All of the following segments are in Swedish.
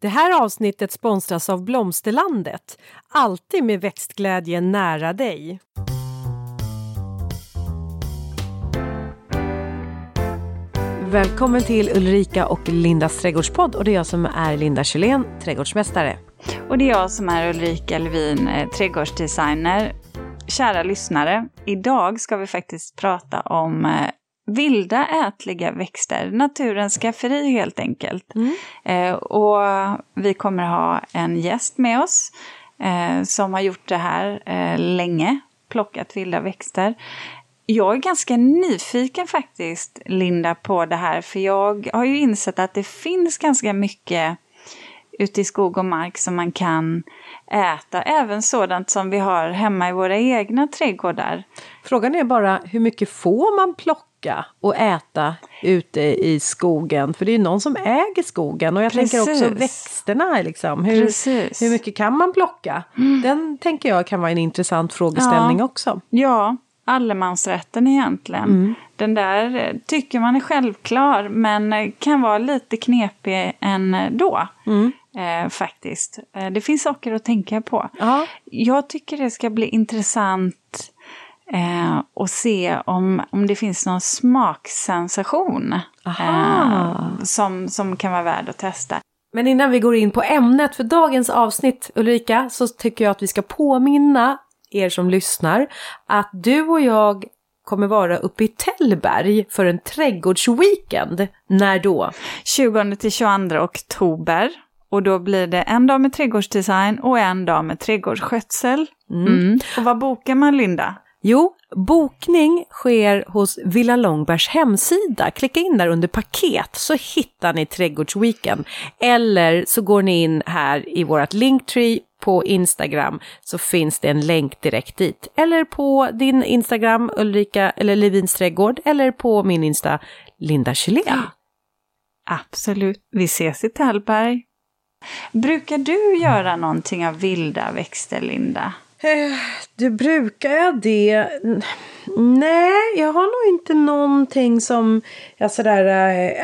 Det här avsnittet sponsras av Blomsterlandet. Alltid med växtglädje nära dig. Välkommen till Ulrika och Lindas trädgårdspodd och det är jag som är Linda Kjellén, trädgårdsmästare. Och det är jag som är Ulrika Levin, eh, trädgårdsdesigner. Kära lyssnare, idag ska vi faktiskt prata om eh, vilda ätliga växter, naturens skafferi helt enkelt. Mm. Eh, och vi kommer ha en gäst med oss eh, som har gjort det här eh, länge, plockat vilda växter. Jag är ganska nyfiken faktiskt, Linda, på det här, för jag har ju insett att det finns ganska mycket ute i skog och mark som man kan äta. Även sådant som vi har hemma i våra egna trädgårdar. Frågan är bara hur mycket får man plocka plocka och äta ute i skogen. För det är ju någon som äger skogen och jag Precis. tänker också växterna. Liksom. Hur, hur mycket kan man plocka? Mm. Den tänker jag kan vara en intressant frågeställning ja. också. Ja, allemansrätten egentligen. Mm. Den där eh, tycker man är självklar men eh, kan vara lite knepig ändå. Mm. Eh, faktiskt. Eh, det finns saker att tänka på. Ja. Jag tycker det ska bli intressant Eh, och se om, om det finns någon smaksensation eh, som, som kan vara värd att testa. Men innan vi går in på ämnet för dagens avsnitt Ulrika så tycker jag att vi ska påminna er som lyssnar att du och jag kommer vara uppe i Tällberg för en trädgårdsweekend. När då? 20 till 22 oktober. Och då blir det en dag med trädgårdsdesign och en dag med trädgårdsskötsel. Mm. Mm. Och vad bokar man Linda? Jo, bokning sker hos Villa Långbergs hemsida. Klicka in där under paket så hittar ni Trädgårdsweekend. Eller så går ni in här i vårt Linktree på Instagram så finns det en länk direkt dit. Eller på din Instagram Ulrika eller Levins trädgård eller på min Insta Linda Kjellén. Absolut. Vi ses i Tällberg. Brukar du göra någonting av vilda växter, Linda? Eh, du brukar jag det? Nej, jag har nog inte någonting som jag sådär,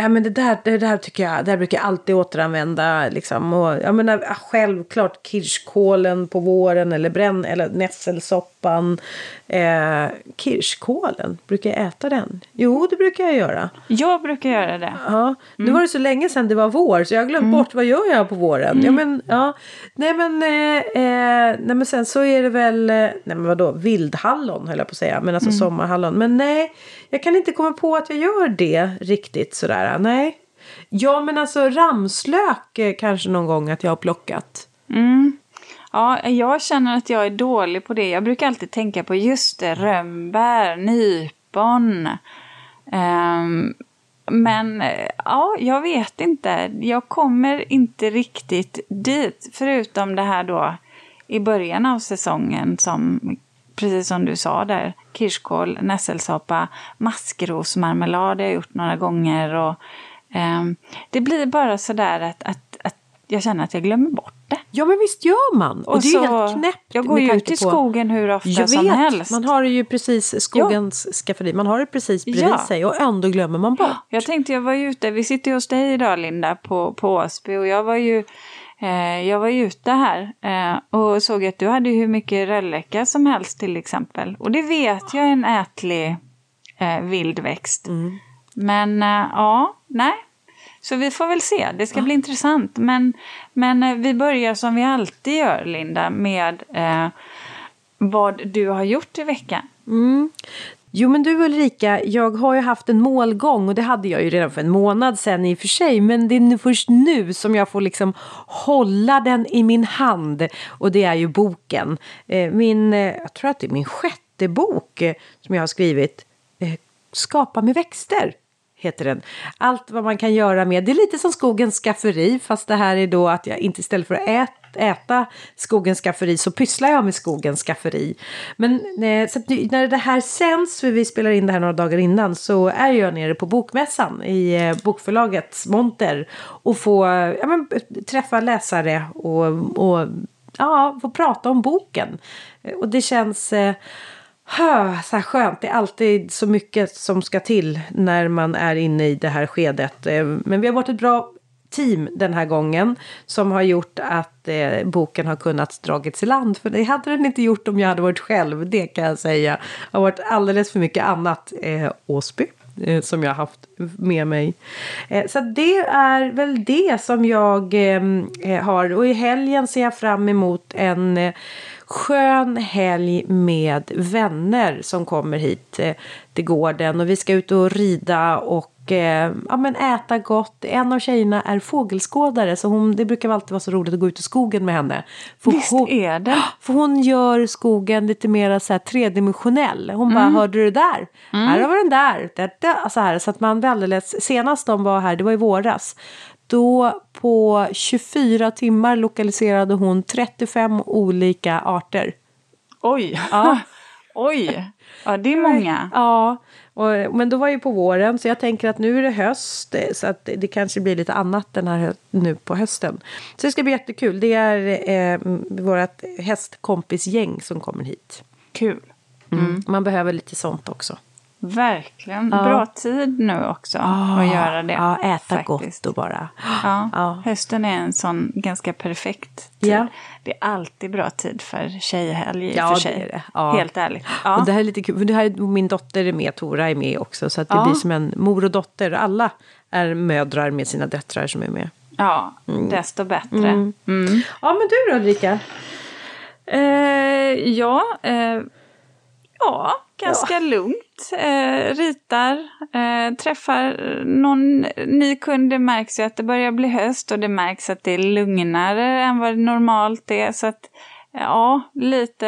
äh, men det där, det där tycker jag, det där brukar jag alltid återanvända liksom. Och jag menar självklart kirskålen på våren eller bränn eller nässelsoppan. Eh, kirskålen, brukar jag äta den? Jo, det brukar jag göra. Jag brukar göra det. Ja, mm. nu var det så länge sedan det var vår så jag har glömt mm. bort vad gör jag på våren. Mm. Ja, men, ja. Nej men, eh, eh, nej men sen så är det väl, eh, nej men vadå, vildhallon höll jag på att säga. Men alltså. Sommarhallon. Men nej, jag kan inte komma på att jag gör det riktigt sådär. Nej. Ja men alltså ramslök kanske någon gång att jag har plockat. Mm. Ja, jag känner att jag är dålig på det. Jag brukar alltid tänka på just det, rönnbär, nypon. Um, men ja, jag vet inte. Jag kommer inte riktigt dit. Förutom det här då i början av säsongen som precis som du sa där, kirskål, nässelsoppa, maskrosmarmelad har jag gjort några gånger. Och, eh, det blir bara sådär att, att, att jag känner att jag glömmer bort det. Ja men visst gör man. Och, och det är så, helt knäppt. Jag går ju ut i skogen hur ofta jag som vet, helst. Man har ju precis, skogens ja. skafferi, man har det precis bredvid ja. sig och ändå glömmer man bort. Jag tänkte jag var ju ute, vi sitter ju hos dig idag Linda på, på Åsby och jag var ju jag var ute här eh, och såg att du hade hur mycket rölleka som helst till exempel. Och det vet jag är en ätlig eh, vildväxt. Mm. Men ja, nej. Så vi får väl se, det ska bli intressant. Men, men vi börjar som vi alltid gör, Linda, med eh, vad du har gjort i veckan. Mm. Jo men du Ulrika, jag har ju haft en målgång och det hade jag ju redan för en månad sedan i och för sig. Men det är först nu som jag får liksom hålla den i min hand. Och det är ju boken. Eh, min, eh, jag tror att det är min sjätte bok eh, som jag har skrivit. Skapa med växter heter den. Allt vad man kan göra med, det är lite som skogens skafferi fast det här är då att jag inte istället för att äta äta skogens skafferi så pysslar jag med skogens skafferi. Men eh, så när det här sänds, för vi spelar in det här några dagar innan, så är jag nere på bokmässan i eh, bokförlagets monter och få ja, men, träffa läsare och, och ja, få prata om boken. Och det känns eh, så här skönt. Det är alltid så mycket som ska till när man är inne i det här skedet. Eh, men vi har varit ett bra team den här gången som har gjort att eh, boken har kunnat dragits i land. För det hade den inte gjort om jag hade varit själv, det kan jag säga. Det har varit alldeles för mycket annat. Eh, Åsby eh, som jag har haft med mig. Eh, så det är väl det som jag eh, har. Och i helgen ser jag fram emot en eh, skön helg med vänner som kommer hit eh, till gården. Och vi ska ut och rida och eh, ja, men äta gott. En av tjejerna är fågelskådare så hon, det brukar alltid vara så roligt att gå ut i skogen med henne. För Visst hon, är det. För hon gör skogen lite mer så här tredimensionell. Hon mm. bara, hörde du det där? Mm. Här har vi den där. Det, så, här, så att man väldigt, senast de var här, det var i våras. Då på 24 timmar lokaliserade hon 35 olika arter. Oj! Ja. Oj! Ja, det är många. Ja, och, men då var ju på våren så jag tänker att nu är det höst så att det kanske blir lite annat den här nu på hösten. Så det ska bli jättekul. Det är eh, vårt hästkompisgäng som kommer hit. Kul. Mm. Mm. Man behöver lite sånt också. Verkligen. Ja. Bra tid nu också oh, att göra det. Ja, äta faktiskt. gott och bara. Ja. ja. Hösten är en sån ganska perfekt tid. Ja. Det är alltid bra tid för tjejhelg i ja, för sig. Det är det. Ja. Helt ärligt. Ja. Och det här är lite kul, för det här, min dotter är med, Tora är med också. Så att det blir som en mor och dotter. Alla är mödrar med sina döttrar som är med. Ja, mm. desto bättre. Mm. Mm. Ja, men du då Ulrika? Eh, ja, eh, ja, ganska ja. lugnt. Eh, ritar, eh, träffar någon ny kund. Det märks ju att det börjar bli höst och det märks att det är lugnare än vad det normalt är. Så att ja, lite...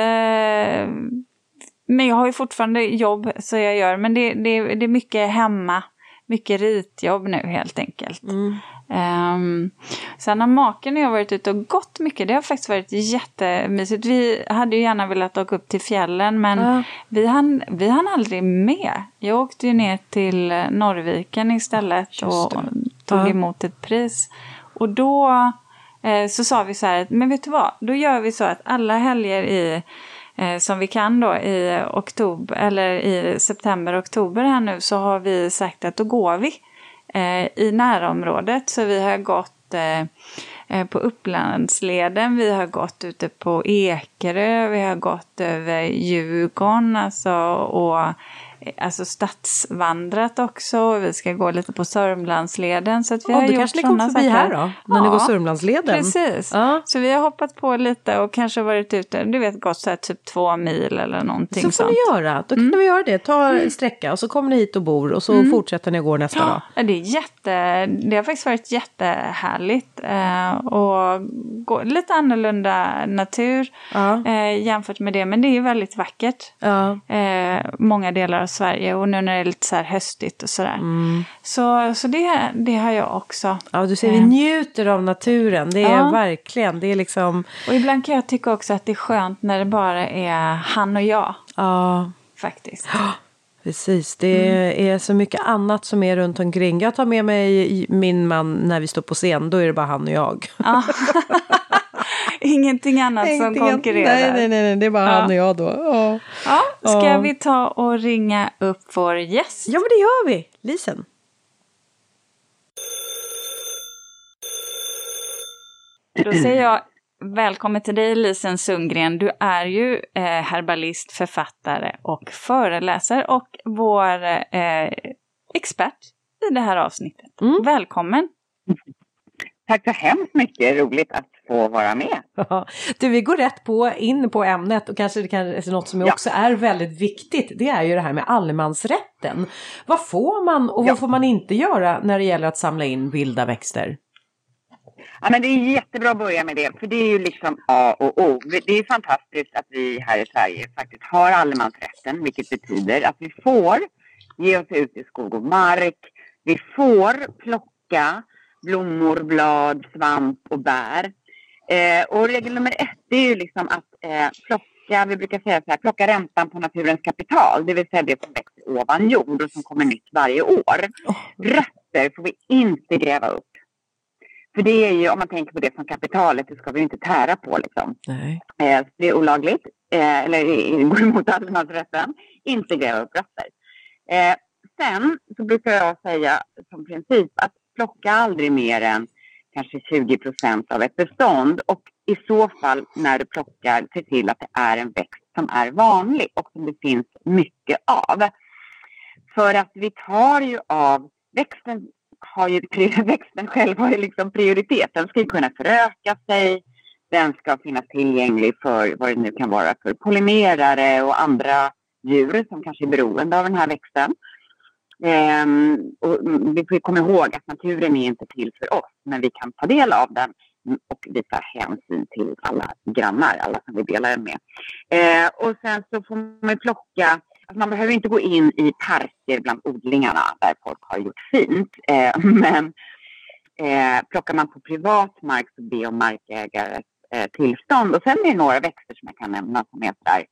Men jag har ju fortfarande jobb så jag gör, men det, det, det är mycket hemma. Mycket ritjobb nu helt enkelt. Mm. Um, sen har maken och jag varit ute och gått mycket. Det har faktiskt varit jättemysigt. Vi hade ju gärna velat åka upp till fjällen men uh. vi, hann, vi hann aldrig med. Jag åkte ju ner till Norrviken istället och tog uh. emot ett pris. Och då eh, så sa vi så här, men vet du vad? Då gör vi så att alla helger i eh, som vi kan då i oktober eller i september, oktober här nu så har vi sagt att då går vi Eh, i närområdet. Så vi har gått eh, eh, på Upplandsleden, vi har gått ute på Ekerö, vi har gått över Djurgården alltså, och alltså stadsvandrat också. Vi ska gå lite på Sörmlandsleden. Så att vi oh, har då gjort kanske ni kommer förbi här då? När ja, ni går Sörmlandsleden? Precis. Ja. Så vi har hoppat på lite och kanske varit ute, du vet gått så här typ två mil eller någonting Så får sånt. ni göra. Då kan mm. vi göra det. Ta en sträcka och så kommer ni hit och bor och så mm. fortsätter ni går nästa dag. Ja, det är jätte, det har faktiskt varit jättehärligt. Eh, och gå, lite annorlunda natur ja. eh, jämfört med det. Men det är väldigt vackert. Eh, många delar av Sverige och nu när det är lite så höstigt och sådär. Mm. Så, så det, det har jag också. Ja, du ser, vi eh. njuter av naturen. Det är ja. verkligen, det är liksom... Och ibland kan jag tycka också att det är skönt när det bara är han och jag. Ja. Faktiskt. Precis, det mm. är så mycket annat som är runt omkring. Jag tar med mig min man när vi står på scen, då är det bara han och jag. Ja. Ingenting annat Ingenting som konkurrerar. Nej, nej, nej, det är bara ja. han och jag då. Oh. Ja, ska oh. vi ta och ringa upp vår gäst? Ja, men det gör vi. Lisen. Då säger jag välkommen till dig Lisen Sundgren. Du är ju eh, herbalist, författare och föreläsare och vår eh, expert i det här avsnittet. Mm. Välkommen! Tack så hemskt mycket, roligt att få vara med. du, vi går rätt på in på ämnet och kanske det kan, alltså något som ja. också är väldigt viktigt. Det är ju det här med allemansrätten. Vad får man och vad ja. får man inte göra när det gäller att samla in vilda växter? Ja, men det är jättebra att börja med det, för det är ju liksom A och O. Det är fantastiskt att vi här i Sverige faktiskt har allemansrätten, vilket betyder att vi får ge oss ut i skog och mark. Vi får plocka blommor, blad, svamp och bär. Eh, och regel nummer ett är ju liksom att eh, plocka, vi brukar säga så här, plocka räntan på naturens kapital, det vill säga det som växer ovan jord och som kommer nytt varje år. Rötter får vi inte gräva upp. För det är ju, om man tänker på det som kapitalet, det ska vi inte tära på liksom. Nej. Eh, det är olagligt, eh, eller går emot allemansrätten. Inte gräva upp rötter. Eh, sen så brukar jag säga som princip att plocka aldrig mer än kanske 20 procent av ett bestånd. Och i så fall när du plockar, se till att det är en växt som är vanlig och som det finns mycket av. För att vi tar ju av, växten har ju, växten själv har ju liksom prioritet. Den ska ju kunna föröka sig, den ska finnas tillgänglig för vad det nu kan vara för pollinerare och andra djur som kanske är beroende av den här växten. Ehm, och vi får komma ihåg att naturen är inte till för oss, men vi kan ta del av den och visa hänsyn till alla grannar, alla som vi delar den med. Eh, och sen så får man plocka, alltså man behöver inte gå in i parker bland odlingarna där folk har gjort fint, eh, men eh, plockar man på privat mark så be om markägares eh, tillstånd. Och sen är det några växter som jag kan nämna som är sådär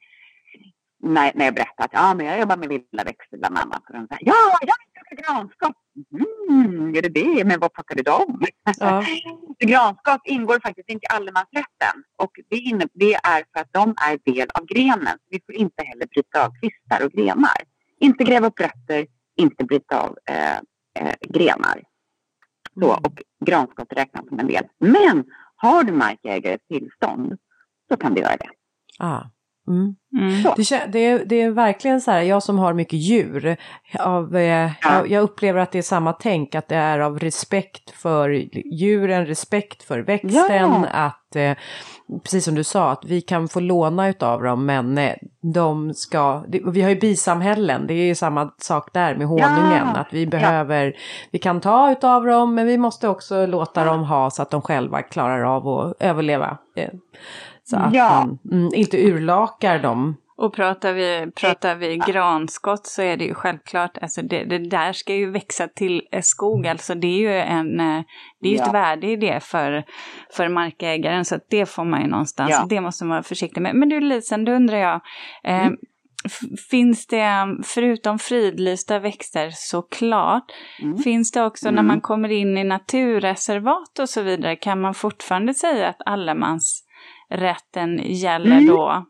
när, när jag berättade att ja, men jag jobbar med vilda växter bland annat. Och de säger, ja, jag plockar granskott. Mm, är det det? Men vad plockar du dem? Ja. granskott ingår faktiskt inte i allemansrätten. Och det, inne, det är för att de är del av grenen. Vi får inte heller bryta av kvistar och grenar. Inte gräva upp rötter, inte bryta av eh, eh, grenar. Så, mm. och granskott räknas som en del. Men har du markägares tillstånd så kan du göra det. Ja. Mm. Mm. Det, det, är, det är verkligen så här, jag som har mycket djur, av, eh, ja. jag, jag, upplever att det är samma tänk, att det är av respekt för djuren, respekt för växten, ja. att eh, precis som du sa, att vi kan få låna utav dem, men eh, de ska, det, vi har ju bisamhällen, det är ju samma sak där med honungen, ja. att vi behöver, vi kan ta utav dem, men vi måste också låta dem ha så att de själva klarar av att överleva. Så att ja. man mm, inte urlakar dem. Och pratar vi, pratar vi granskott så är det ju självklart, alltså det, det där ska ju växa till skog, alltså det är ju en, eh, det är ju ja. ett värde i det för, för markägaren, så att det får man ju någonstans, ja. det måste man vara försiktig med. Men du Lisen, då undrar jag, eh, mm. Finns det, förutom fridlysta växter såklart, mm. finns det också mm. när man kommer in i naturreservat och så vidare, kan man fortfarande säga att allemans rätten gäller mm. då?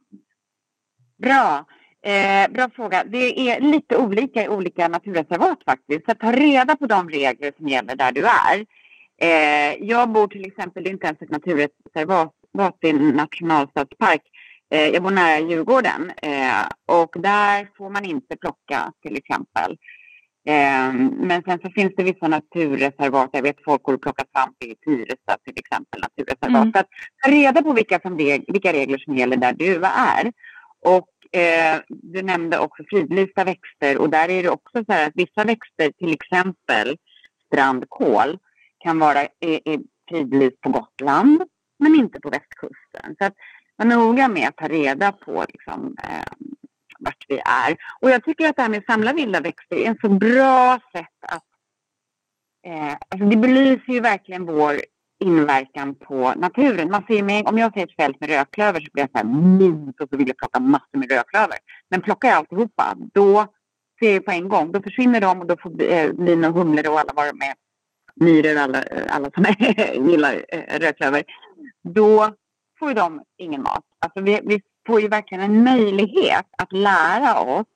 Bra. Eh, bra fråga. Det är lite olika i olika naturreservat faktiskt. Så ta reda på de regler som gäller där du är. Eh, jag bor till exempel, det är inte ens ett naturreservat, det är en nationalstadspark. Eh, jag bor nära Djurgården eh, och där får man inte plocka till exempel. Ehm, men sen så finns det vissa naturreservat. Jag vet folk går och plockar svamp i Tyresta till exempel naturreservat. Mm. Så att ta reda på vilka, som reg vilka regler som gäller där du är. Och eh, du nämnde också fridlysta växter och där är det också så här att vissa växter, till exempel strandkål, kan vara är, fridlyst på Gotland men inte på västkusten. Så att var noga med att ta reda på liksom, eh, vart vi är. Och jag tycker att det här med att samla vilda växter är en så bra sätt att... Eh, alltså det belyser ju verkligen vår inverkan på naturen. Man ser med, om jag ser ett fält med rödklöver så blir jag så här minst och så vill jag plocka massor med rödklöver. Men plockar jag alltihopa, då ser jag på en gång. Då försvinner de och då får eh, bin och humlor och alla vara med. Myror, alla, alla som gillar eh, rödklöver. Då får de ingen mat. Alltså vi, vi får ju verkligen en möjlighet att lära oss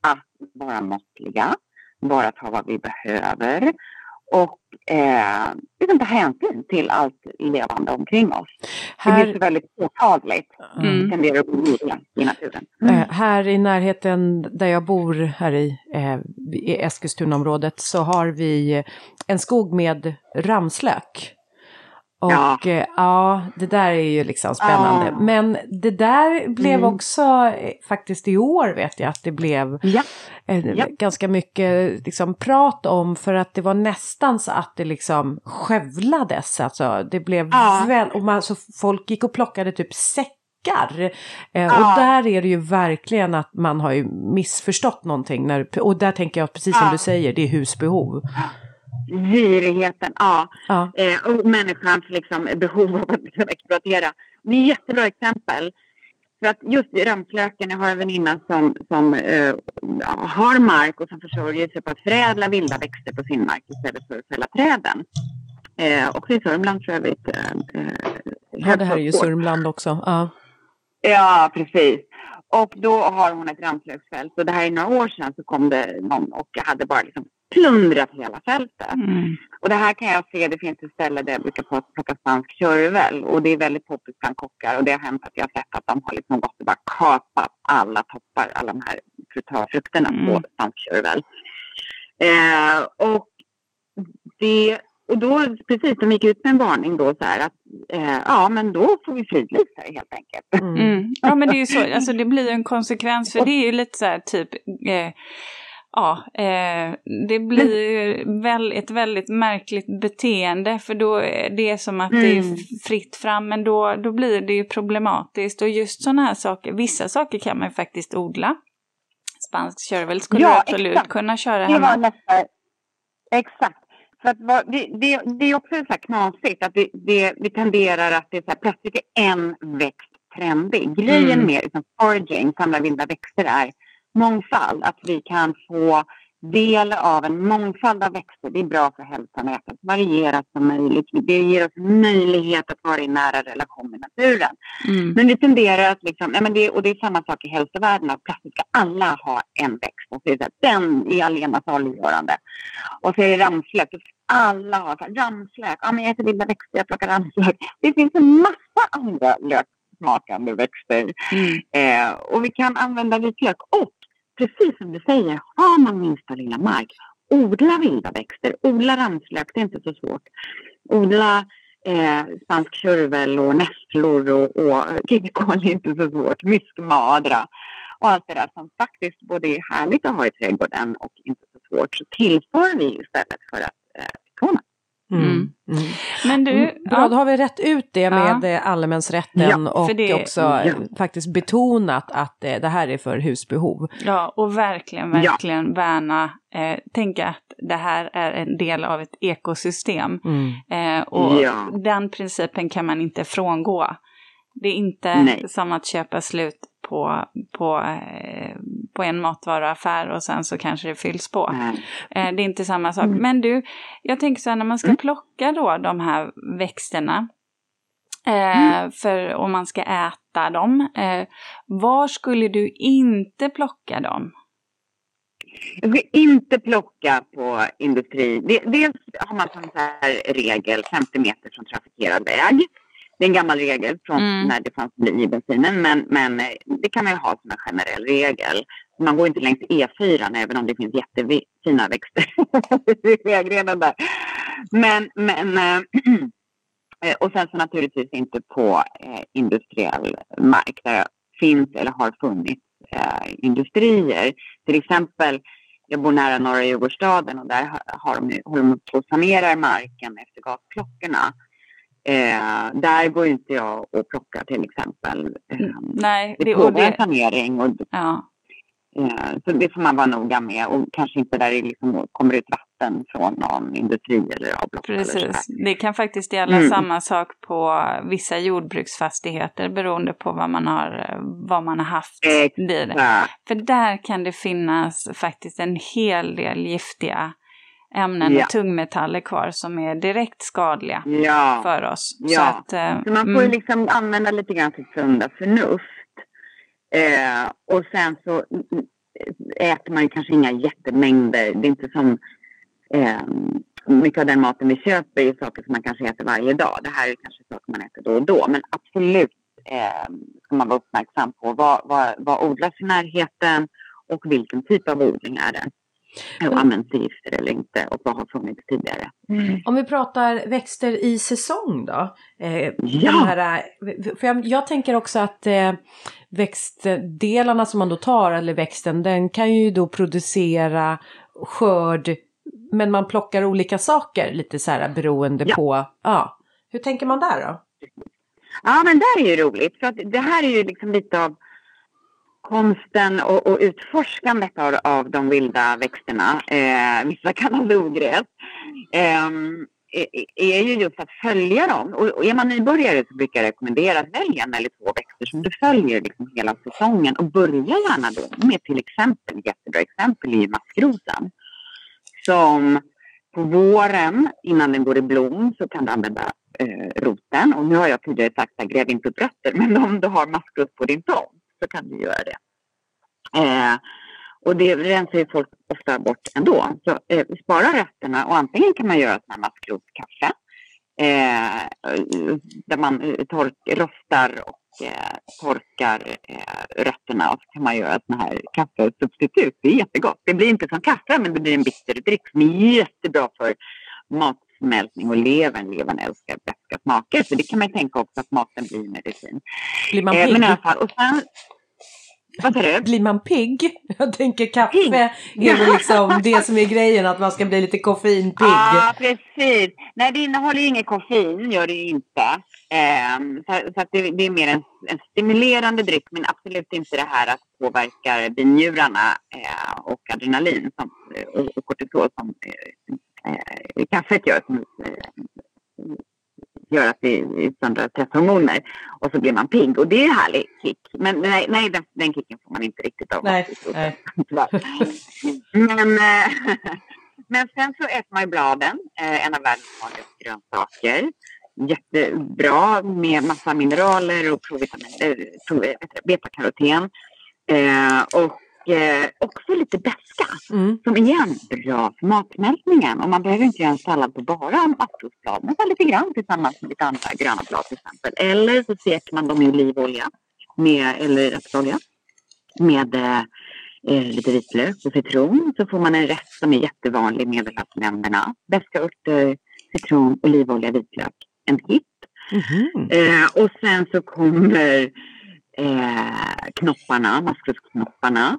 att vara måttliga, bara ta vad vi behöver och eh, liksom ta hänsyn till allt levande omkring oss. Här... Det blir så väldigt påtagligt. Mm. tenderar att bli i naturen. Mm. Eh, här i närheten där jag bor, här i, eh, i Eskilstunaområdet, så har vi en skog med ramslök. Och ja. Eh, ja. det där är ju liksom spännande. Ja. Men det där blev mm. också eh, faktiskt i år vet jag att det blev ja. Eh, ganska mycket liksom, prat om för att det var nästan så att det liksom skövlades. Alltså det blev väl, och man, så folk gick och plockade typ säckar. Eh, och där är det ju verkligen att man har ju missförstått någonting. När, och där tänker jag precis som du säger, det är husbehov. Girigheten, ja. ja. Eh, och människans liksom, behov av att liksom, exploatera. Det är ett jättebra exempel. För att just i ramslöken, jag har en väninna som, som eh, har mark och som försörjer sig på att förädla vilda växter på sin mark istället för att fälla träden. Eh, också i Sörmland för övrigt. Eh, eh ja, det här är ju Sörmland också. Ja. ja, precis. Och då har hon ett ramslöksfält och det här är några år sedan så kom det någon och hade bara liksom plundrat hela fältet. Mm. Och det här kan jag se, det finns ett ställe där jag brukar plocka spansk körvel och det är väldigt poppis bland kockar och det har hänt att jag har sett att de har liksom gått och bara kapat alla toppar, alla de här frukterna mm. på spansk körvel. Eh, och det och då, precis, de gick ut med en varning då så här att eh, ja, men då får vi fridlysa helt enkelt. Mm. mm. Ja, men det är ju så, alltså det blir en konsekvens för det är ju lite så här typ eh, Ja, eh, det blir väl ett väldigt märkligt beteende för då är det som att mm. det är mm. fritt fram men då, då blir det ju problematiskt och just sådana här saker, vissa saker kan man ju faktiskt odla. Spansk körvel skulle ja, absolut exakt. kunna köra hemma. Nästa, exakt. För att det, det, det, är också så här knasigt att det, det, vi tenderar att det är så här, plötsligt är en växt trendig. Grejen mm. med liksom, foraging, samla vilda växter, är mångfald. Att vi kan få del av en mångfald av växter. Det är bra för hälsan att äta så varierat som möjligt. Det ger oss möjlighet att vara i nära relation med naturen. Mm. Men vi tenderar att liksom, ja, men det, och det är samma sak i hälsovärlden, att plötsligt ska alla ha en växt. Och så är det, den är allena saliggörande. Och så är det ramslök. Alla har ramslök. Ja, men jag äter vilda växter, jag plockar ramslök. Det finns en massa andra löksmakande växter. Mm. Eh, och vi kan använda vitlök. Och precis som du säger, har man minsta lilla mark, odla vilda växter, odla ramslök, det är inte så svårt. Odla eh, spansk körvel och nässlor och, och kikikål är inte så svårt, myskmadra och allt det där som faktiskt både är härligt att ha i trädgården och inte så svårt så tillför vi istället för att eh, Mm. Mm. mm. Men du, mm. Bra, ja. då har vi rätt ut det med ja. allemansrätten ja, och det, också ja. faktiskt betonat att eh, det här är för husbehov. Ja, och verkligen, verkligen ja. värna, eh, tänka att det här är en del av ett ekosystem. Mm. Eh, och den principen kan man inte frångå. Det är inte Nej. som att köpa slut på, på, eh, på en matvaruaffär och sen så kanske det fylls på. Mm. det är inte samma sak. Mm. Men du, jag tänker så här när man ska mm. plocka då de här växterna. Eh, mm. för om man ska äta dem. var skulle du inte plocka dem? Jag ska inte plocka på industri. Dels har man som här regel 50 meter från trafikerad väg. Det är en gammal regel från mm. när det fanns bly i bensinen men, men eh, det kan man ju ha som en generell regel. Man går inte längs E4 även om det finns jättefina växter i vägrenen där. Men, men äh, och sen så naturligtvis inte på äh, industriell mark där det finns eller har funnits äh, industrier. Till exempel jag bor nära norra Djurgårdsstaden och där har de, håller de på att sanera marken efter gasklockorna. Eh, där går inte jag och plockar till exempel. Eh, Nej, det, det pågår en sanering. Och, ja. eh, så det får man vara noga med och kanske inte där det liksom kommer ut vatten från någon industri eller avlopp. Precis, det kan faktiskt gälla mm. samma sak på vissa jordbruksfastigheter beroende på vad man har, vad man har haft Exakt. För där kan det finnas faktiskt en hel del giftiga ämnen ja. och tungmetaller kvar som är direkt skadliga ja. för oss. Ja. Så, att, eh, så man får mm. liksom använda lite grann sitt sunda förnuft. Eh, och sen så äter man ju kanske inga jättemängder. Det är inte som eh, mycket av den maten vi köper är saker som man kanske äter varje dag. Det här är kanske saker man äter då och då. Men absolut eh, ska man vara uppmärksam på vad, vad, vad odlas i närheten och vilken typ av odling är det och används det gifter eller inte och vad har funnits tidigare. Mm. Om vi pratar växter i säsong då? Eh, ja! Här, för jag, jag, tänker också att eh, växtdelarna som man då tar, eller växten, den kan ju då producera skörd men man plockar olika saker lite så här beroende ja. på, ja. Hur tänker man där då? Ja men det är ju roligt för att det här är ju liksom lite av konsten och, och utforskandet av, av de vilda växterna, eh, vissa kallas ogräs, eh, är ju just att följa dem. Och, och är man nybörjare så brukar jag rekommendera att välja en eller två växter som du följer liksom hela säsongen och börja gärna då med till exempel, jättebra exempel är ju maskrosen. Som på våren, innan den går i blom, så kan du använda eh, roten. Och nu har jag tidigare sagt att gräv inte upp rötter, men om du har maskros på din tomt så kan du göra det. Eh, Och det rensar ju folk ofta bort ändå. Så eh, spara rötterna och antingen kan man göra sån här maskrotskaffe eh, där man eh, tork, rostar och eh, torkar eh, rötterna och så kan man göra sån här kaffesubstitut. Det är jättegott. Det blir inte som kaffe men det blir en bitter dryck som är jättebra för matsmältning och levern. Levern älskar beska smaker så det kan man tänka också att maten blir medicin. Blir man pigg? Eh, men i alla fall, och sen, vad? Blir man pigg? Jag tänker kaffe pigg. är väl liksom det som är grejen, att man ska bli lite koffeinpigg. Ja, precis. Nej, det innehåller inget koffein, gör det ju inte. Um, så, så det, det, är mer en, en, stimulerande dryck, men absolut inte det här att påverka binjurarna uh, och adrenalin som, och, och kortisol som uh, kaffet gör. Som, gör att vi söndrar stresshormoner och så blir man pigg och det är en härlig kick. Men nej, nej den, den kicken får man inte riktigt av. Nej, nej. men, eh, men sen så äter man ju bladen, eh, en av världens vanligaste grönsaker. Jättebra med massa mineraler och äh, betakaroten. Eh, och eh, också lite beska. Mm. Som igen, bra för matsmältningen. Och man behöver inte göra en sallad på bara makrosblad. Men lite grann tillsammans med lite andra gröna blad till exempel. Eller så steker man dem i olivolja. Med, eller rapsolja. Med eh, eh, lite vitlök och citron. Så får man en rätt som är jättevanlig i medelhavsländerna. Beska örter, citron, olivolja, vitlök. En hit. Mm. Eh, och sen så kommer eh, knopparna, maskrosknopparna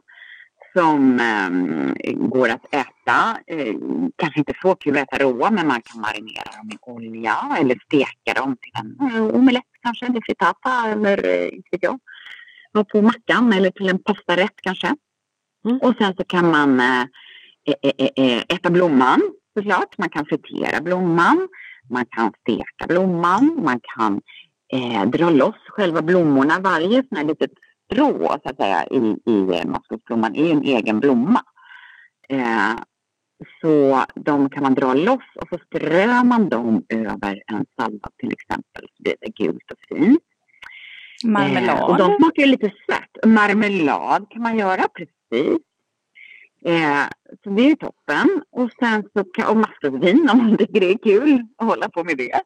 som eh, går att äta. Eh, kanske inte så kul att äta råa, men man kan marinera dem i olja eller steka dem till en eh, omelett kanske, eller frittata eller eh, inte vet jag. Ha på mackan eller till en pastarätt kanske. Mm. Och sen så kan man eh, eh, äta blomman såklart. Man kan fritera blomman. Man kan steka blomman. Man kan dra loss själva blommorna. Varje sån här litet strå så att säga i, i maskrosblomman är ju en egen blomma. Eh, så de kan man dra loss och så strör man dem över en sallad till exempel. Så blir det gult och fint. Marmelad? Eh, och de smakar ju lite sött. Marmelad kan man göra precis. Eh, så det är ju toppen. Och sen så kan, och makrosvin om man tycker det är kul att hålla på med det.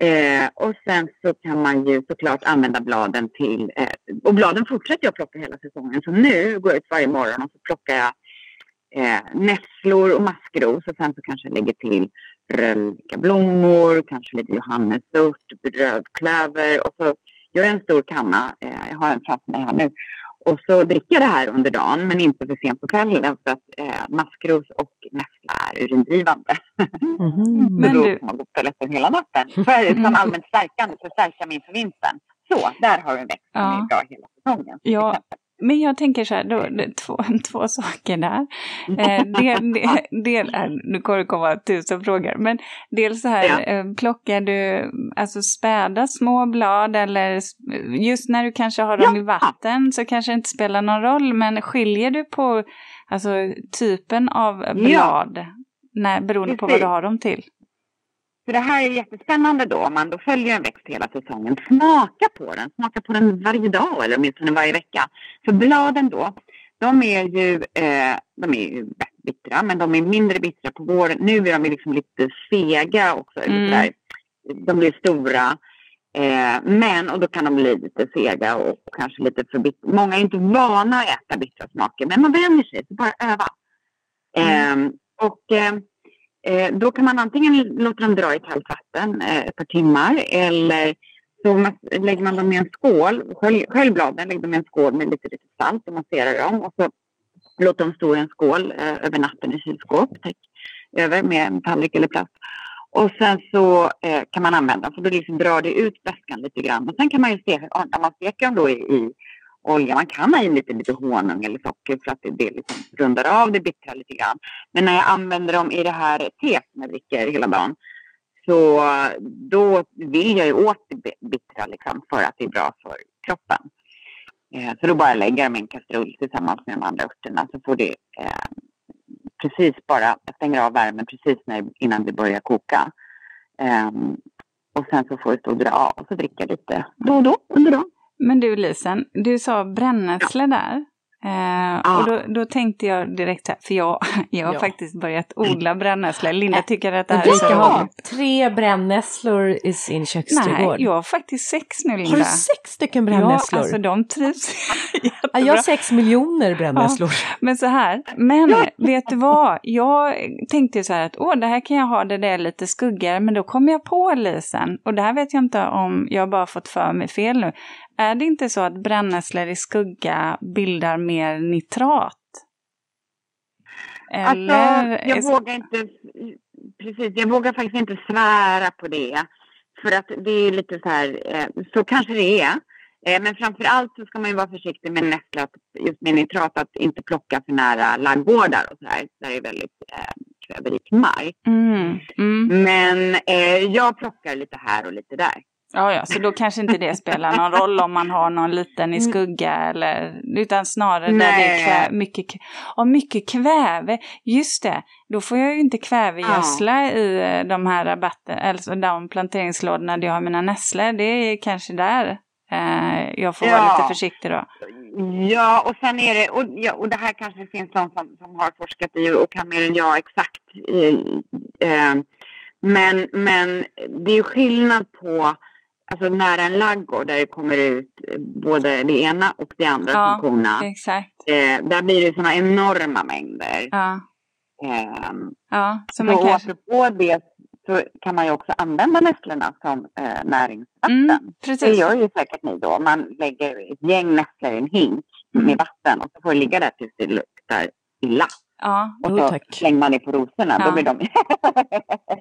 Eh, och sen så kan man ju såklart använda bladen till, eh, och bladen fortsätter jag plocka hela säsongen. Så nu går jag ut varje morgon och så plockar jag eh, nässlor och maskros och sen så kanske jag lägger till röllika blommor, kanske lite johannesört, rödklöver och så gör jag en stor kanna, eh, jag har en framför mig här nu, och så dricker jag det här under dagen men inte för sent på kvällen för att eh, maskros och nässla är urindrivande. Mm. men då får man gå på toaletten hela natten. För, som allmänt stärkande för att stärka min för vintern. Så, där har du en växt som ja. är bra hela säsongen. Ja, men jag tänker så här, då, två, två saker där. Eh, del, del, del, nu kommer det komma tusen frågor, men dels så här, ja. eh, plockar du alltså späda små blad eller just när du kanske har dem ja. i vatten så kanske det inte spelar någon roll, men skiljer du på alltså, typen av blad ja. när, beroende Precis. på vad du har dem till? Så det här är jättespännande då om man då följer en växt hela säsongen. Smaka på den, smaka på den varje dag eller åtminstone varje vecka. För bladen då, de är ju, eh, de är ju bittra men de är mindre bittra på våren. Nu är de liksom lite fega också. Mm. Lite de blir stora. Eh, men, och då kan de bli lite sega och kanske lite för bittra. Många är inte vana att äta bittra smaker men man vänjer sig, så bara öva. Mm. Eh, och eh, då kan man antingen låta dem dra i kallt vatten eh, ett par timmar eller så lägger man dem i en skål, skölj, bladen, lägger dem i en skål med lite, lite salt och masserar dem och så låter dem stå i en skål eh, över natten i kylskåp, täck över med en tallrik eller plast. Och sen så eh, kan man använda, för då liksom drar det ut väskan lite grann. Och sen kan man ju se, när man steker dem då i, i olja. Man kan ha i lite, lite honung eller socker för att det, det liksom rundar av det bittra lite grann. Men när jag använder dem i det här teet som jag dricker hela dagen så då vill jag ju åt det bittra liksom för att det är bra för kroppen. Eh, så då bara lägger jag dem i en kastrull tillsammans med de andra örterna så får det eh, precis bara, jag stänger av värmen precis när, innan det börjar koka. Eh, och sen så får det stå och dra av och så dricker jag lite då och då under dagen. Men du Lisen, du sa brännässlor ja. där. Eh, ah. Och då, då, tänkte jag direkt här, för jag, jag har ja. faktiskt börjat odla brännässlor. Linda tycker att det här är så ha tre brännässlor i sin köksträdgård. Nej, jag har faktiskt sex nu Linda. Har du sex stycken brännässlor? Ja, alltså de trivs jättebra. Jag har sex miljoner brännässlor. Ja, men så här, men vet du vad? Jag tänkte så här att åh, det här kan jag ha det där lite skuggigare, men då kom jag på Lisen, och det här vet jag inte om jag bara fått för mig fel nu, är det inte så att brännässlor i skugga bildar mer nitrat? Alltså, Eller... Alltså, jag vågar inte, precis, jag vågar faktiskt inte svära på det. För att det är lite så här, eh, så kanske det är. Eh, men framför allt så ska man ju vara försiktig med nässla, just med nitrat, att inte plocka för nära laggårdar och så här, där det är väldigt eh, kväverik mark. Mm, mm. Men eh, jag plockar lite här och lite där. Ja, ja, så då kanske inte det spelar någon roll om man har någon liten i mm. skugga eller utan snarare Nej. där det är kväve, mycket, och mycket kväve. Just det, då får jag ju inte kvävegödsla ja. i eh, de här rabatten, alltså de planteringslådorna där jag har mina nässlor. Det är kanske där eh, jag får ja. vara lite försiktig då. Ja, och sen är det, och, ja, och det här kanske finns någon som, som har forskat i och kan mer än jag exakt. Eh, men, men det är ju skillnad på alltså nära en laggård där det kommer ut både det ena och det andra ja, från korna. Exakt. Eh, där blir det sådana enorma mängder. Ja. Eh, ja, så man så kanske... apropå det så kan man ju också använda nässlorna som eh, näringsvatten. Mm, det gör ju säkert ni då. Man lägger ett gäng nässlor i en hink mm. med vatten och så får det ligga där tills det luktar illa. Ja, och så tack. slänger man det på rosorna. Ja. Då blir de...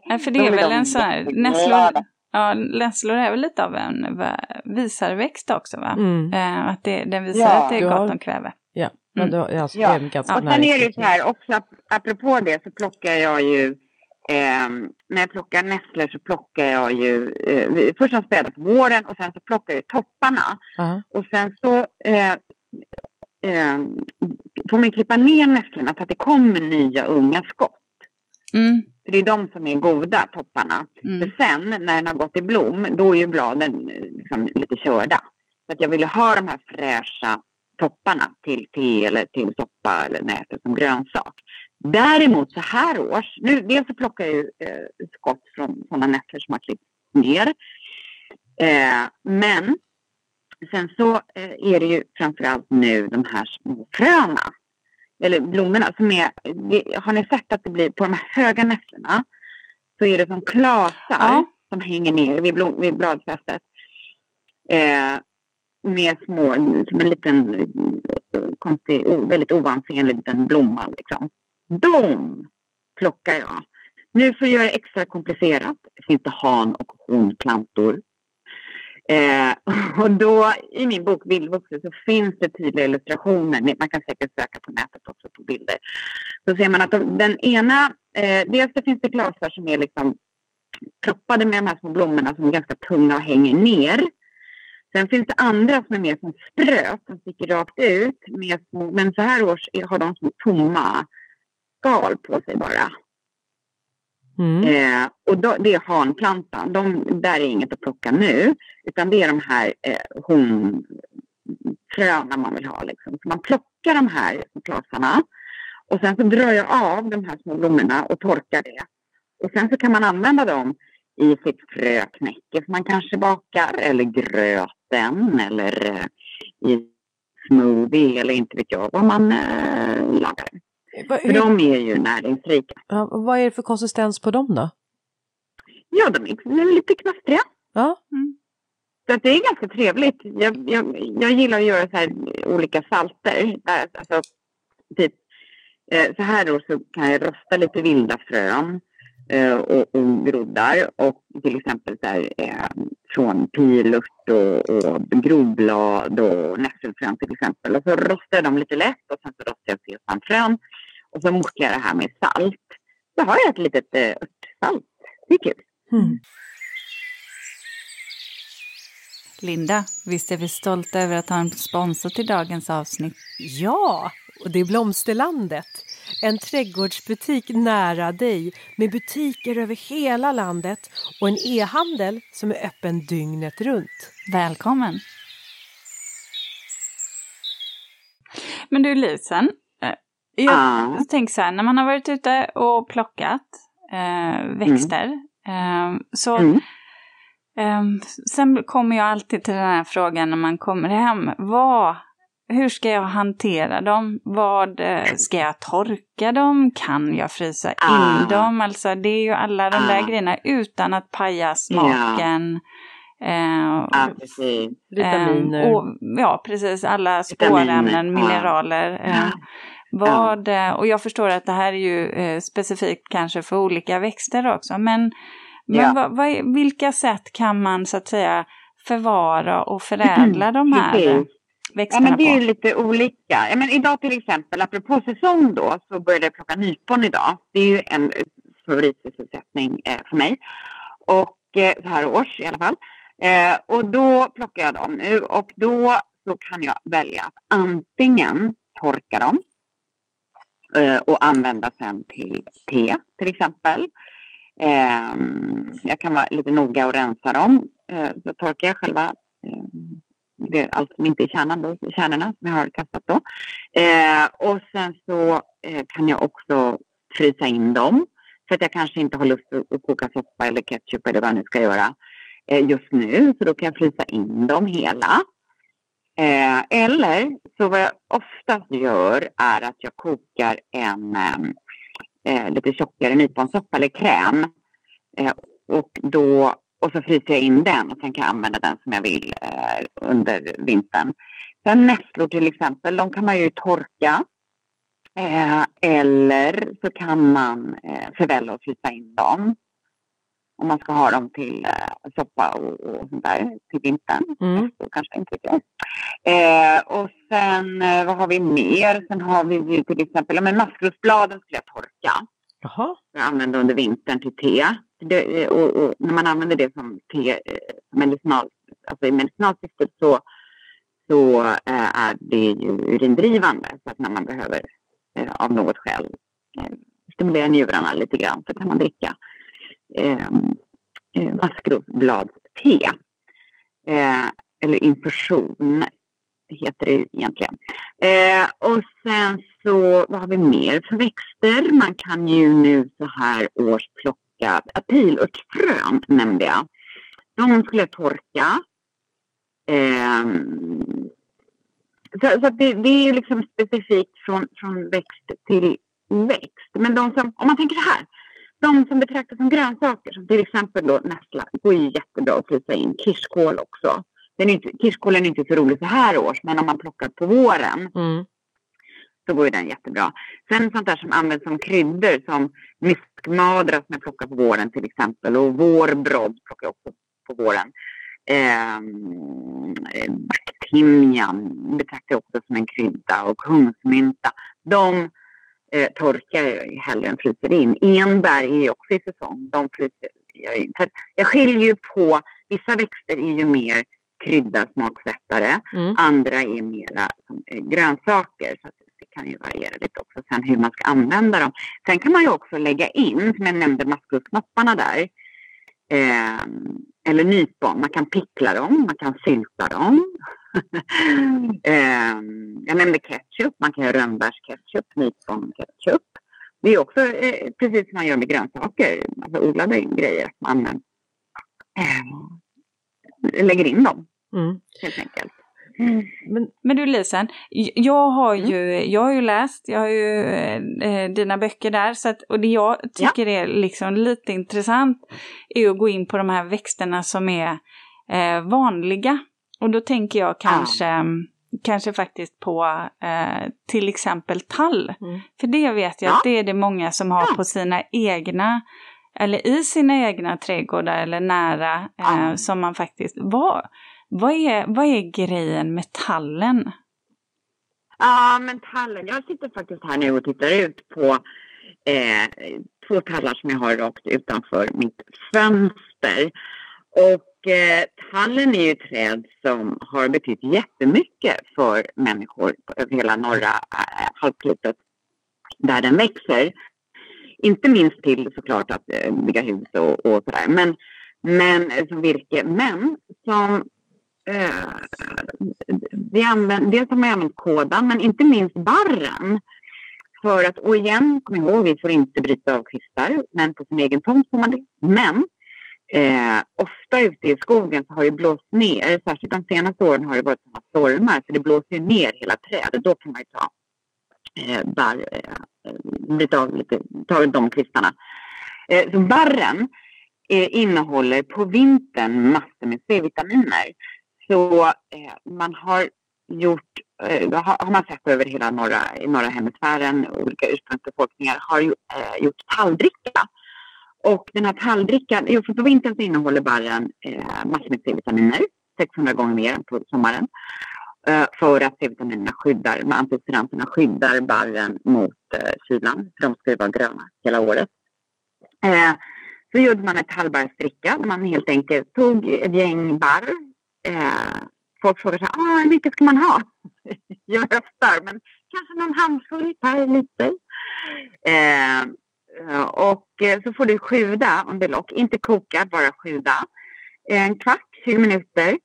ja, för det är väl en sån här... Nässlor, Ja, nässlor är väl lite av en visarväxt också va? Mm. Eh, att det, den visar ja, att det är gott om kväve. Ja, men då, mm. alltså, ja. Är ganska och sen är det så här också, apropå det så plockar jag ju Eh, när jag plockar nässlor så plockar jag ju eh, först en späda på våren och sen så plockar jag topparna. Uh -huh. Och sen så eh, eh, får man klippa ner nässlorna så att det kommer nya unga skott. Mm. För det är de som är goda, topparna. Mm. För sen när den har gått i blom, då är ju bladen eh, liksom lite körda. Så att jag ville ha de här fräscha topparna till te eller till soppa eller nätet som grönsak. Däremot så här års, nu dels så plockar jag ju eh, skott från sådana nätter som har klippts ner. Eh, men sen så eh, är det ju framförallt nu de här små fröna eller blommorna som är, har ni sett att det blir på de här höga nässlorna så är det som klasar ja. som hänger ner vid, blom, vid bladfästet. Eh, med små, som en liten konstig, väldigt oansenlig liten blomma liksom. De plockar jag. Nu för att göra det extra komplicerat finns det han och honplantor Eh, och då i min bok Vildvuxen så finns det tydliga illustrationer. Man kan säkert söka på nätet också på bilder. Så ser man att de, den ena, eh, dels det finns det glasar som är liksom proppade med de här små blommorna som är ganska tunga och hänger ner. Sen finns det andra som är mer som spröt, som sticker rakt ut. Med små, men så här års har de små tomma skal på sig bara. Mm. Eh, och då, det är hanplantan. De, där är inget att plocka nu. Utan det är de här eh, honfröna man vill ha. Liksom. Så man plockar de här klasarna. Och sen så drar jag av de här små blommorna och torkar det. Och sen så kan man använda dem i sitt fröknäcke. man kanske bakar eller gröten eller eh, i smoothie eller inte vet jag vad man eh, lagar. Va, för de är ju näringsrika. Ja, vad är det för konsistens på dem då? Ja, de är lite knastriga. Ja. Mm. Så det är ganska trevligt. Jag, jag, jag gillar att göra så här olika salter. Alltså, typ, eh, så här då så kan jag rosta lite vilda frön eh, och, och groddar och till exempel så här, eh, från pilört och, och groblad och nässelfrön till exempel. Och så rostar jag dem lite lätt och sen så rostar jag sesamfrön och så mortlar jag det här med salt. Så har jag ett litet eh, örtsalt. Det är kul. Mm. Linda, visst är vi stolta över att ha en sponsor till dagens avsnitt? Ja, och det är Blomsterlandet. En trädgårdsbutik nära dig med butiker över hela landet och en e-handel som är öppen dygnet runt. Välkommen! Men du Lisen, eh, jag ah. tänker så här, när man har varit ute och plockat eh, växter, mm. eh, så mm. eh, sen kommer jag alltid till den här frågan när man kommer hem. Vad, hur ska jag hantera dem? Vad, eh, ska jag torka dem? Kan jag frysa in ah. dem? Alltså det är ju alla de där ah. grejerna utan att paja smaken. Ja Eh, ja, precis. Vitaminer. Eh, och, ja, precis. Alla spårämnen, mineraler. Eh, vad. Och jag förstår att det här är ju eh, specifikt kanske för olika växter också. Men, men ja. vad, vad, vilka sätt kan man så att säga förvara och förädla de här. Växterna ja, men Det är på? lite olika. Ja, men idag till exempel, apropå säsong då, så började jag plocka nypon idag. Det är ju en favoritsysselsättning eh, för mig. Och eh, så här års i alla fall. Eh, och då plockar jag dem nu och då så kan jag välja att antingen torka dem eh, och använda sen till te till exempel. Eh, jag kan vara lite noga och rensa dem. Eh, så torkar jag själva eh, det, allt som inte är alltså kärnan då, kärnorna som jag har kastat då. Eh, och sen så eh, kan jag också frysa in dem för att jag kanske inte har lust att koka soppa eller ketchup eller vad jag nu ska göra. Eh, just nu, så då kan jag frysa in dem hela. Eh, eller så vad jag oftast gör är att jag kokar en eh, eh lite tjockare nyponsoppa eller kräm. Eh, och, då, och så fryser jag in den och sen kan jag använda den som jag vill eh, under vintern. Sen nässlor till exempel, de kan man ju torka. Eh, eller så kan man eh, förvälla och frysa in dem om man ska ha dem till eh, soppa och, och sånt där till vintern. Mm. Så kanske inte det. Eh, och sen eh, vad har vi mer? Sen har vi ju till exempel, ja, men maskrosbladen skulle jag torka. Jaha. Jag använder under vintern till te. Det, eh, och, och, när man använder det som te, eh, medicinal, alltså i medicinalsyfte så, så eh, är det ju urindrivande. Så att när man behöver eh, av något skäl eh, stimulera njurarna lite grann så kan man dricka eh, eh maskrosbladste. Eh, eller infusion heter det egentligen. Eh, och sen så, vad har vi mer för växter? Man kan ju nu så här års plocka apilörtsfrön nämnde jag. De skulle jag torka. Eh, så, så det, det, är ju liksom specifikt från, från växt till växt. Men de som, om man tänker så här, de som betraktas som grönsaker, som till exempel då nässla, går ju jättebra att frysa in. Kirskål också. Den är inte, kirskålen är inte så rolig så här års, men om man plockar på våren mm. så går ju den jättebra. Sen sånt där som används som kryddor som myskmadra som jag plockar på våren till exempel och vårbrodd plockar jag också på våren. Eh, timjan betraktar jag också som en krydda och kungsmynta. De eh, torkar jag hellre än fryser in. Enbär är också i säsong. De fryser jag in. Jag skiljer ju på, vissa växter är ju mer krydda, smaksättare. Mm. Andra är mera som, eh, grönsaker. Så det kan ju variera lite också sen hur man ska använda dem. Sen kan man ju också lägga in, som jag nämnde, maskrosknopparna där. Eh, eller nypon. Man kan pickla dem, man kan sylta dem. eh, jag nämnde ketchup, man kan göra rönnbärsketchup, nyponketchup. Det är också eh, precis som man gör med grönsaker, alltså odlade grejer. Man eh, lägger in dem mm. helt enkelt. Men, men, du Lisen, jag har mm. ju, mm. jag har ju läst, jag har ju eh, dina böcker där, så att, och det jag tycker ja. är liksom lite intressant är att gå in på de här växterna som är eh, vanliga. Och då tänker jag kanske, ja. kanske faktiskt på eh, till exempel tall. Mm. För det vet jag ja. att det är det många som har på sina egna eller i sina egna trädgårdar eller nära eh, som man faktiskt... Vad, vad, är, vad är grejen med tallen? Ja, men tallen. Jag sitter faktiskt här nu och tittar ut på eh, två tallar som jag har rakt utanför mitt fönster. Och eh, tallen är ju ett träd som har betytt jättemycket för människor över hela norra eh, halvklotet där den växer. Inte minst till såklart att eh, bygga hus och, och sådär, men, men eh, som virke. Men som Eh, vi använder, dels har man använt kådan, men inte minst barren. För att, och igen, kom ihåg, vi får inte bryta av kvistar, men på sin egen tomt får man det. Men eh, ofta ute i skogen så har det blåst ner, särskilt de senaste åren har det varit sådana stormar, så det blåser ner hela trädet. Då kan man ju ta eh, barr, eh, eh, av lite, ta de kvistarna. Eh, så barren eh, innehåller på vintern massor med C-vitaminer. Så eh, man har gjort, eh, har man sett över hela norra, norra hemisfären, olika ursprungsbefolkningar har ju, eh, gjort talldricka. Och den här talldrickan, jo, för på vintern så innehåller barren eh, massor med C-vitaminer, 600 gånger mer än på sommaren. Eh, för att C-vitaminerna skyddar, med antioxidanterna skyddar barren mot eh, kylan, för de ska ju vara gröna hela året. Eh, så gjorde man ett halvbarrsdricka där man helt enkelt tog ett gäng barr. Eh, folk frågar så här, ah, hur mycket ska man ha? Jag röstar, men kanske någon handfull per liter. Eh, och eh, så får du sjuda under lock, inte koka, bara sjuda. En kvart, 20 minuter.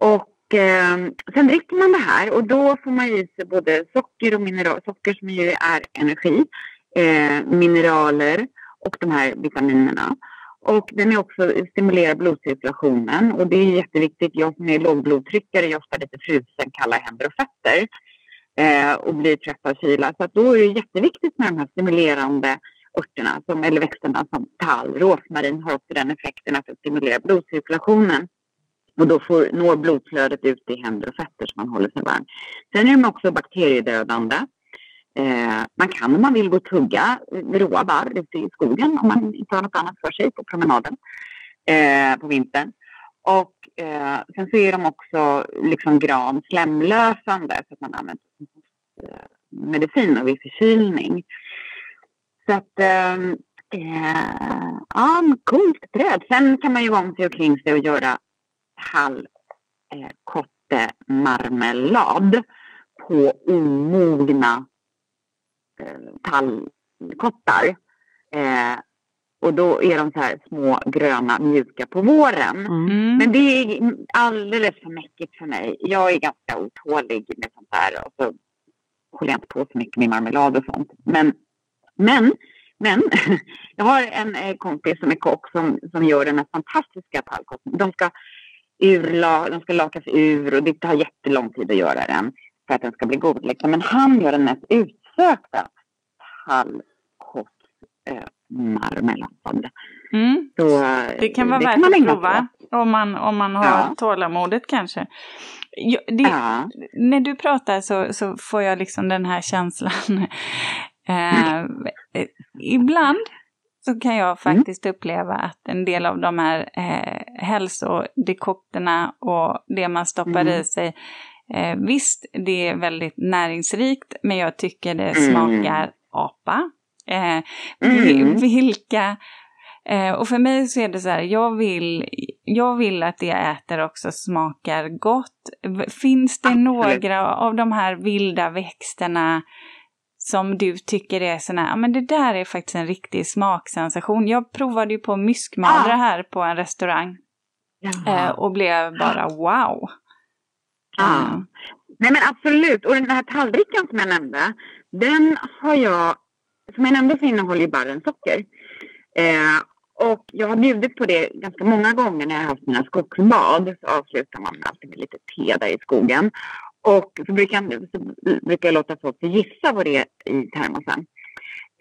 Och eh, sen dricker man det här och då får man i sig både socker och mineral, socker som ju är energi, eh, mineraler och de här vitaminerna. Och den är också stimulerar blodcirkulationen och det är jätteviktigt. Jag som är lågblodtryckare är ofta lite frusen, kalla händer och fötter eh, och blir trött av kyla. Så att då är det jätteviktigt med de här stimulerande örterna som, eller växterna som tall, rosmarin har också den effekten att det stimulerar blodcirkulationen. Och då får, når blodflödet ut i händer och fötter så man håller sig varm. Sen är de också bakteriedödande. Eh, man kan om man vill gå och tugga eh, råa barr ute i skogen om man inte har något annat för sig på promenaden eh, på vintern. Och eh, sen så är de också liksom gran slemlösande så att man använder eh, medicin och vid förkylning. Så att eh, eh ja, coolt träd. Sen kan man ju om sig och kring sig och göra halvkottemarmelad på omogna tallkottar. Eh, och då är de så här små gröna mjuka på våren. Mm. Men det är alldeles för mäckigt för mig. Jag är ganska otålig med sånt där. Och så håller jag inte på så mycket med marmelad och sånt. Men, men, men jag har en eh, kompis som är kock som, som gör den här fantastiska tallkotten. De ska, urla, de ska lakas ur och det tar jättelång tid att göra den för att den ska bli god. Liksom. Men han gör den mest utsökta halvkottmarmelad. Eh, mm. det kan vara det värt kan att prova om man, om man har ja. tålamodet kanske. Det, ja. När du pratar så, så får jag liksom den här känslan. eh, ibland så kan jag mm. faktiskt mm. uppleva att en del av de här eh, hälsodekokterna och det man stoppar mm. i sig Eh, visst, det är väldigt näringsrikt, men jag tycker det mm. smakar apa. Eh, mm. Vilka... Eh, och för mig så är det så här, jag vill, jag vill att det jag äter också smakar gott. Finns det några av de här vilda växterna som du tycker är sådana, ja men det där är faktiskt en riktig smaksensation. Jag provade ju på myskmadra ah. här på en restaurang. Eh, och blev bara wow. Ja. Mm. Nej men absolut. Och den här tallriken som jag nämnde, den har jag, som jag nämnde så innehåller ju barren socker. Eh, och jag har bjudit på det ganska många gånger när jag har haft mina skogsbad. Så avslutar man alltid med lite te där i skogen. Och så brukar, så brukar jag låta folk gissa vad det är i termosen.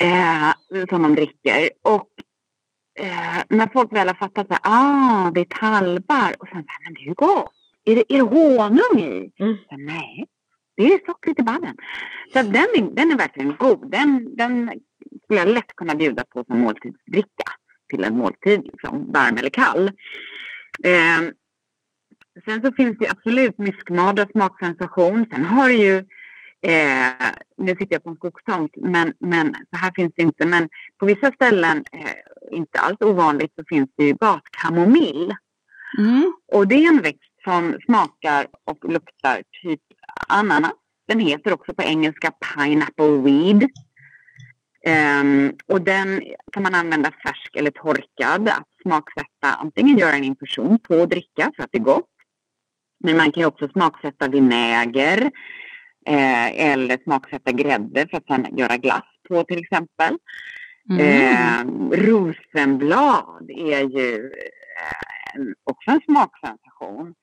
Eh, som de dricker. Och eh, när folk väl har fattat att ah, det är tallbar. Och sen men det är ju gott är det, är det honung i? Mm. Så, nej, det är sockret i barren. Så den är, den är verkligen god. Den, den skulle jag lätt kunna bjuda på som måltidsdricka till en måltid, liksom, varm eller kall. Eh, sen så finns det absolut myskmadra smaksensation. Sen har du ju Eh, nu sitter jag på en skogstomt, men, men så här finns det inte. Men på vissa ställen, eh, inte alls ovanligt, så finns det ju gatkamomill. Mm. Och det är en växt som smakar och luktar typ ananas. Den heter också på engelska pineapple weed. Um, och den kan man använda färsk eller torkad att smaksätta. Antingen göra en infusion på och dricka för att det är gott. Men man kan också smaksätta vinäger eh, eller smaksätta grädde för att sen göra glass på till exempel. Mm. Eh, rosenblad är ju eh, också en smaksensation.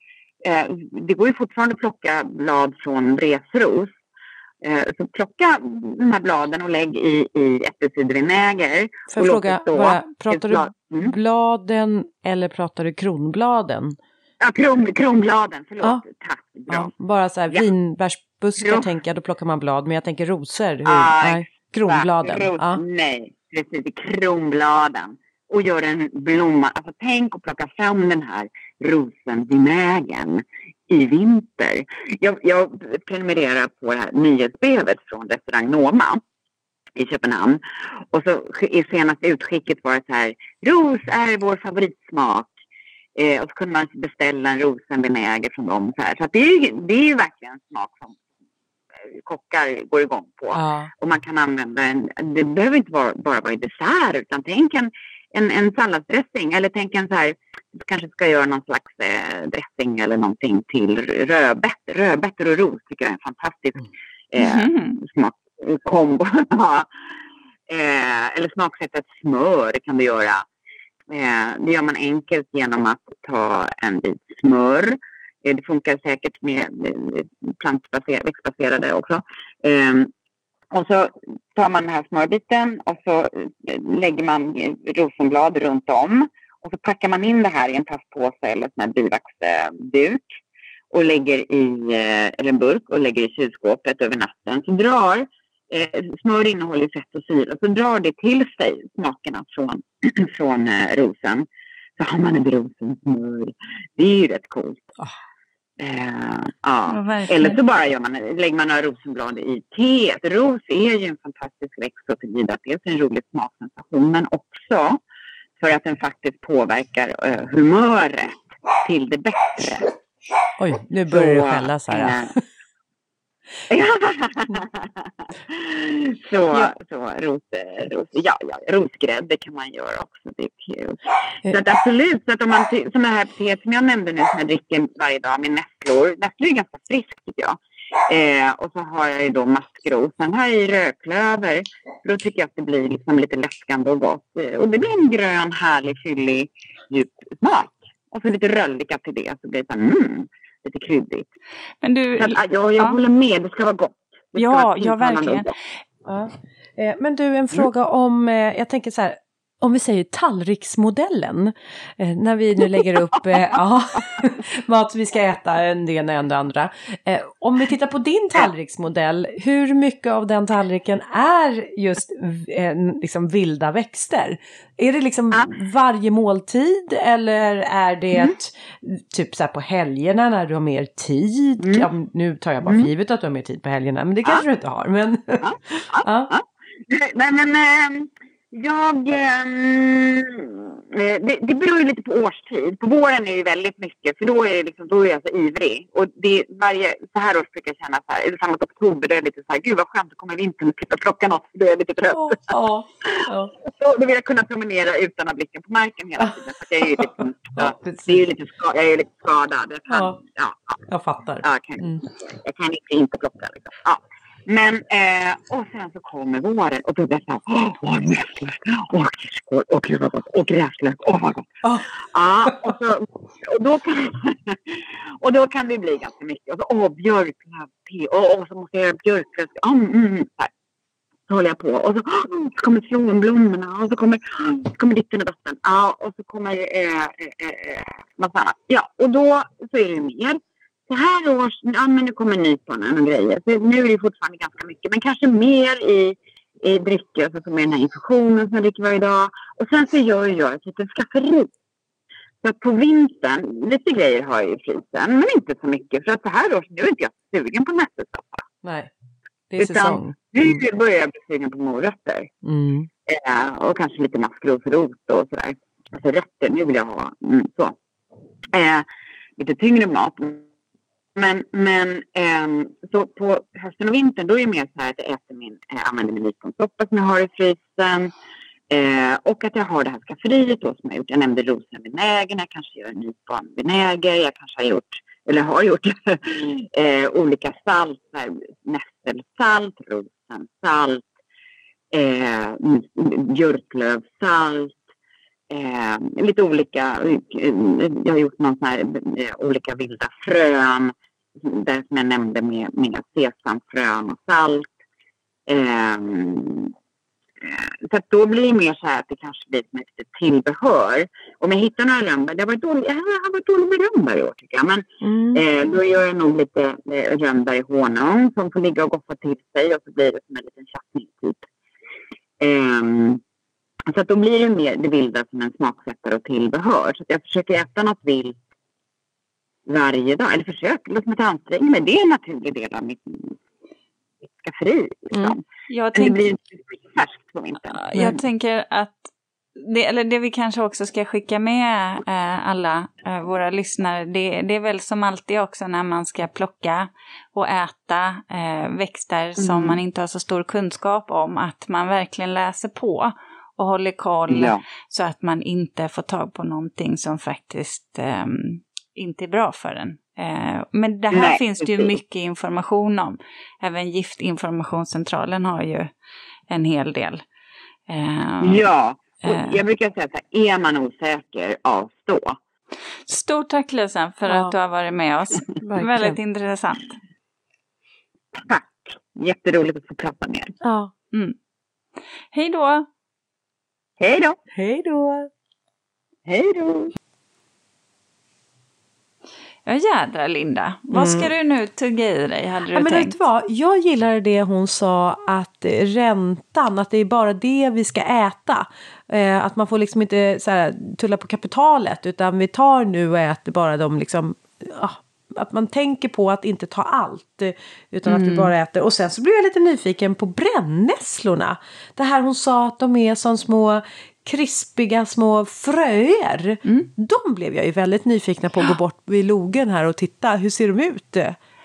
Eh, det går ju fortfarande att plocka blad från vresros. Eh, så plocka de här bladen och lägg i, i äppelcidervinäger. Får jag fråga, bara, pratar du mm. bladen eller pratar du kronbladen? Ja, kron, kronbladen, förlåt. Ja. Tack. Bra. Ja, bara så här ja. vinbärsbuskar Ros. tänker jag, då plockar man blad. Men jag tänker rosor. Hur? Ah, nej, kronbladen. Ros, ja. Nej, precis. i Kronbladen. Och gör en blomma. Alltså tänk att plocka fram den här rosenvinägen i vinter. Jag, jag prenumererar på det här nyhetsbrevet från restaurang Noma i Köpenhamn. Och så i senaste utskicket var det så här, ros är vår favoritsmak. Eh, och så kunde man beställa en rosenvinäger från dem. Så, här. så det, är, det är ju verkligen smak som kockar går igång på. Ja. Och man kan använda en, det behöver inte vara, bara vara i dessert utan tänk en, en, en salladsdressing eller tänk en så här, du kanske ska göra någon slags eh, dressing eller någonting till rödbetor. Rödbetor och ros tycker jag är en fantastisk eh, mm. smakkombo. eh, eller smaksätta ett smör kan du göra. Eh, det gör man enkelt genom att ta en bit smör. Eh, det funkar säkert med plantbaserade, växtbaserade också. Ehm, och så tar man den här smörbiten och så eh, lägger man eh, rosenblad runt om. Och så packar man in det här i en plastpåse eller en bivaxduk och lägger i, eller en burk och lägger i kylskåpet över natten. Så drar eh, smör innehåller fett och syra, så drar det till sig smakerna från, från eh, rosen. Så har man ett rosensmör. Det är ju rätt coolt. Ah. Eh, ja. ja Eller så bara gör man, lägger man några rosenblad i teet. Ros är ju en fantastisk växt så tillvida att dels är en rolig smaksensation men också för att den faktiskt påverkar eh, humöret till det bättre. Oj, nu börjar det skällas här. Eh, så, ja. så ros, ros, ja, ja, rosgrädde kan man göra också. Det är kul. Så att absolut, så att om man, som det här teet som jag nämnde nu som jag dricker varje dag med nässlor. Nässlor är ganska friskt tycker jag. Eh, och så har jag ju då maskros. Sen har jag i rödklöver. Då tycker jag att det blir liksom lite läskande och gott. Eh, och det blir en grön, härlig, fyllig, djup smak. Och så lite röllika till det. Så blir det så här, mm, lite kryddigt. Men du, att, ja, jag ja. håller med, det ska vara gott. Det ja, ja verkligen. Ja. Eh, men du, en fråga om, eh, jag tänker så här, om vi säger tallriksmodellen, eh, när vi nu lägger upp eh, ja, mat vi ska äta, en det ena och det andra. Eh, om vi tittar på din tallriksmodell, hur mycket av den tallriken är just eh, liksom vilda växter? Är det liksom varje måltid eller är det mm. typ så här på helgerna när du har mer tid? Mm. Ja, nu tar jag bara för mm. givet att du har mer tid på helgerna, men det kanske ja. du inte har. Men, ja. Nej, men, ähm jag, ehm, eh, det, det beror ju lite på årstid. På våren är det väldigt mycket, för då är, det liksom, då är jag så ivrig. Och det, varje, så här års brukar jag känna så här, framåt oktober, då är jag lite så här, gud vad skönt, då kommer vintern och slippa plocka något, för då är jag lite trött. Oh, oh, oh. Så då vill jag kunna promenera utan att blicka på marken hela tiden. För jag är ju lite, ja, det är lite, jag är lite skadad. Jag, kan, ja. Ja, jag fattar. Jag kan, mm. jag kan inte, inte plocka. Liksom. Ja. Men, eh, och sen så kommer våren och då blir det så här, åh, nässlor, åh, kirskål, åh gud vad gott, och gräslök, åh vad gott. Oh. Ja, och, så, och, då kan, och då kan det bli ganska mycket. Och så, åh, björklöv, och, och så måste jag göra björklöv, mm, mm, mm, så, håller jag på. Och så, så kommer slånblommorna och så kommer, så kommer ditten och datten. Ja, och så kommer eh, eh, eh, massa annat. Ja, och då så är det mer så här års, ja men nu kommer nyponen och grejer. Så nu är det fortfarande ganska mycket, men kanske mer i, i drycker. Och så kommer den här infusionen som jag dricker varje dag. Och sen så gör jag ett litet skafferi. Så att på vintern, lite grejer har jag i frysen, men inte så mycket. För att så här års, nu är inte jag sugen på nässelsoppa. Nej, det är Utan säsong. Mm. nu börjar jag bli sugen på morötter. Mm. Eh, och kanske lite maskrosrot och sådär. Alltså rötter, nu vill jag ha mm, så. Eh, lite tyngre mat. Men, men ähm, så på hösten och vintern då är det mer så här att jag äter min, äh, använder min nyponsoppa som jag har i frysen. Eh, och att jag har det här skafferiet då som jag gjort. Jag nämnde rosenvinägern, jag kanske gör nyponvinäger, jag kanske har gjort eller har gjort, eh, olika salt, nässelsalt, rosensalt, eh, björklövsalt, eh, lite olika, eh, jag har gjort någon sån här, eh, olika vilda frön, där som jag nämnde med, med sesamfrön och salt. Um, så att då blir det mer så här att det kanske blir som ett tillbehör. Om jag hittar några rönnbär, det har varit dåligt, jag har varit dålig med rönnbär i år tycker jag. Men mm. eh, då gör jag nog lite eh, rönnbär i honung som får ligga och goffa till sig och så blir det som en liten chutney typ. Um, så att då blir det mer det vilda som en smaksättare och tillbehör. Så jag försöker äta något vilt varje dag. Eller försöker, låt mig inte anstränga mig. Det är en naturlig del av mitt skafferi. Liksom. Mm. Jag tänk... det blir inte färskt på vintern. Jag mm. tänker att det, eller det vi kanske också ska skicka med eh, alla eh, våra lyssnare, det, det, är väl som alltid också när man ska plocka och äta eh, växter mm. som man inte har så stor kunskap om, att man verkligen läser på och håller koll ja. så att man inte får tag på någonting som faktiskt ehm, inte är bra för en. Eh, men det här Nej, finns det ju mycket information om. Även Giftinformationscentralen har ju en hel del. Eh, ja, och eh. jag brukar säga så här, är man osäker, avstå. Stort tack Lisen för ja. att du har varit med oss. Väldigt intressant. Tack, jätteroligt att få prata med er. Ja. Mm. Hej då! Hej då! Hej då! Hej då! Ja jädrar Linda, vad ska mm. du nu tugga i dig? Hade du ja, men tänkt? Vet du vad? Jag gillade det hon sa att räntan, att det är bara det vi ska äta. Eh, att man får liksom inte så här, tulla på kapitalet utan vi tar nu och äter bara de liksom, ah, att man tänker på att inte ta allt. Utan mm. att vi mm. bara äter. Och sen så blev jag lite nyfiken på brännässlorna. Det här hon sa att de är som små krispiga små fröer. Mm. De blev jag ju väldigt nyfikna på att gå bort vid logen här och titta. Hur ser de ut?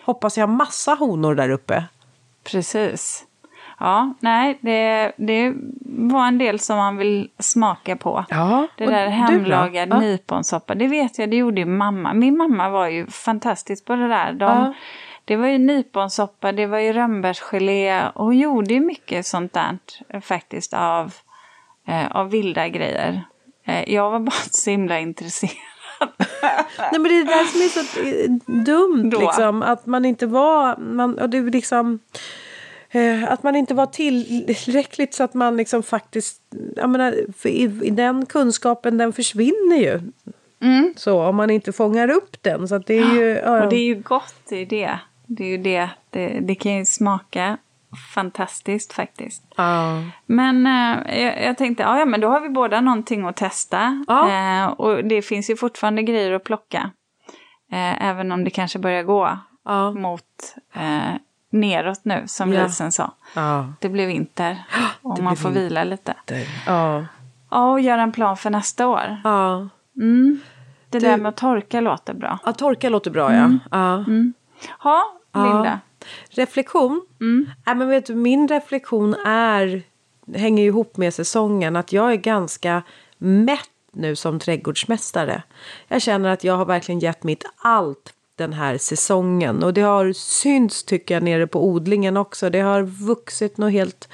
Hoppas jag har massa honor där uppe. Precis. Ja, nej, det, det var en del som man vill smaka på. Ja, det där hemlagad ja. nyponsoppa, det vet jag, det gjorde ju mamma. Min mamma var ju fantastisk på det där. De, ja. Det var ju nyponsoppa, det var ju rönnbärsgelé och hon gjorde ju mycket sånt där faktiskt av eh, av vilda grejer. Eh, jag var bara så himla intresserad. Nej men det är det där som är så eh, dumt Då. liksom. Att man inte var, man, och det liksom, eh, att man inte var tillräckligt så att man liksom faktiskt, jag menar, i, i den kunskapen den försvinner ju. Mm. Så om man inte fångar upp den. Så det är ju, ja. Och det är ju gott, är det. Det är ju det. Det, det kan ju smaka fantastiskt faktiskt. Ja. Men eh, jag, jag, tänkte, ja, men då har vi båda någonting att testa. Ja. Eh, och det finns ju fortfarande grejer att plocka. Eh, även om det kanske börjar gå ja. mot eh, neråt nu, som ja. Lisen sa. Det blir vinter och man får vinter. vila lite. Ja. ja, och göra en plan för nästa år. Ja. Mm. Det du... där med att torka låter bra. Ja, torka låter bra ja. Mm. Ja. Mm. Ha, Linda. Reflektion? Mm. Äh, men vet du, min reflektion är, hänger ihop med säsongen. Att jag är ganska mätt nu som trädgårdsmästare. Jag känner att jag har verkligen gett mitt allt den här säsongen. Och det har synts tycker jag nere på odlingen också. Det har vuxit något helt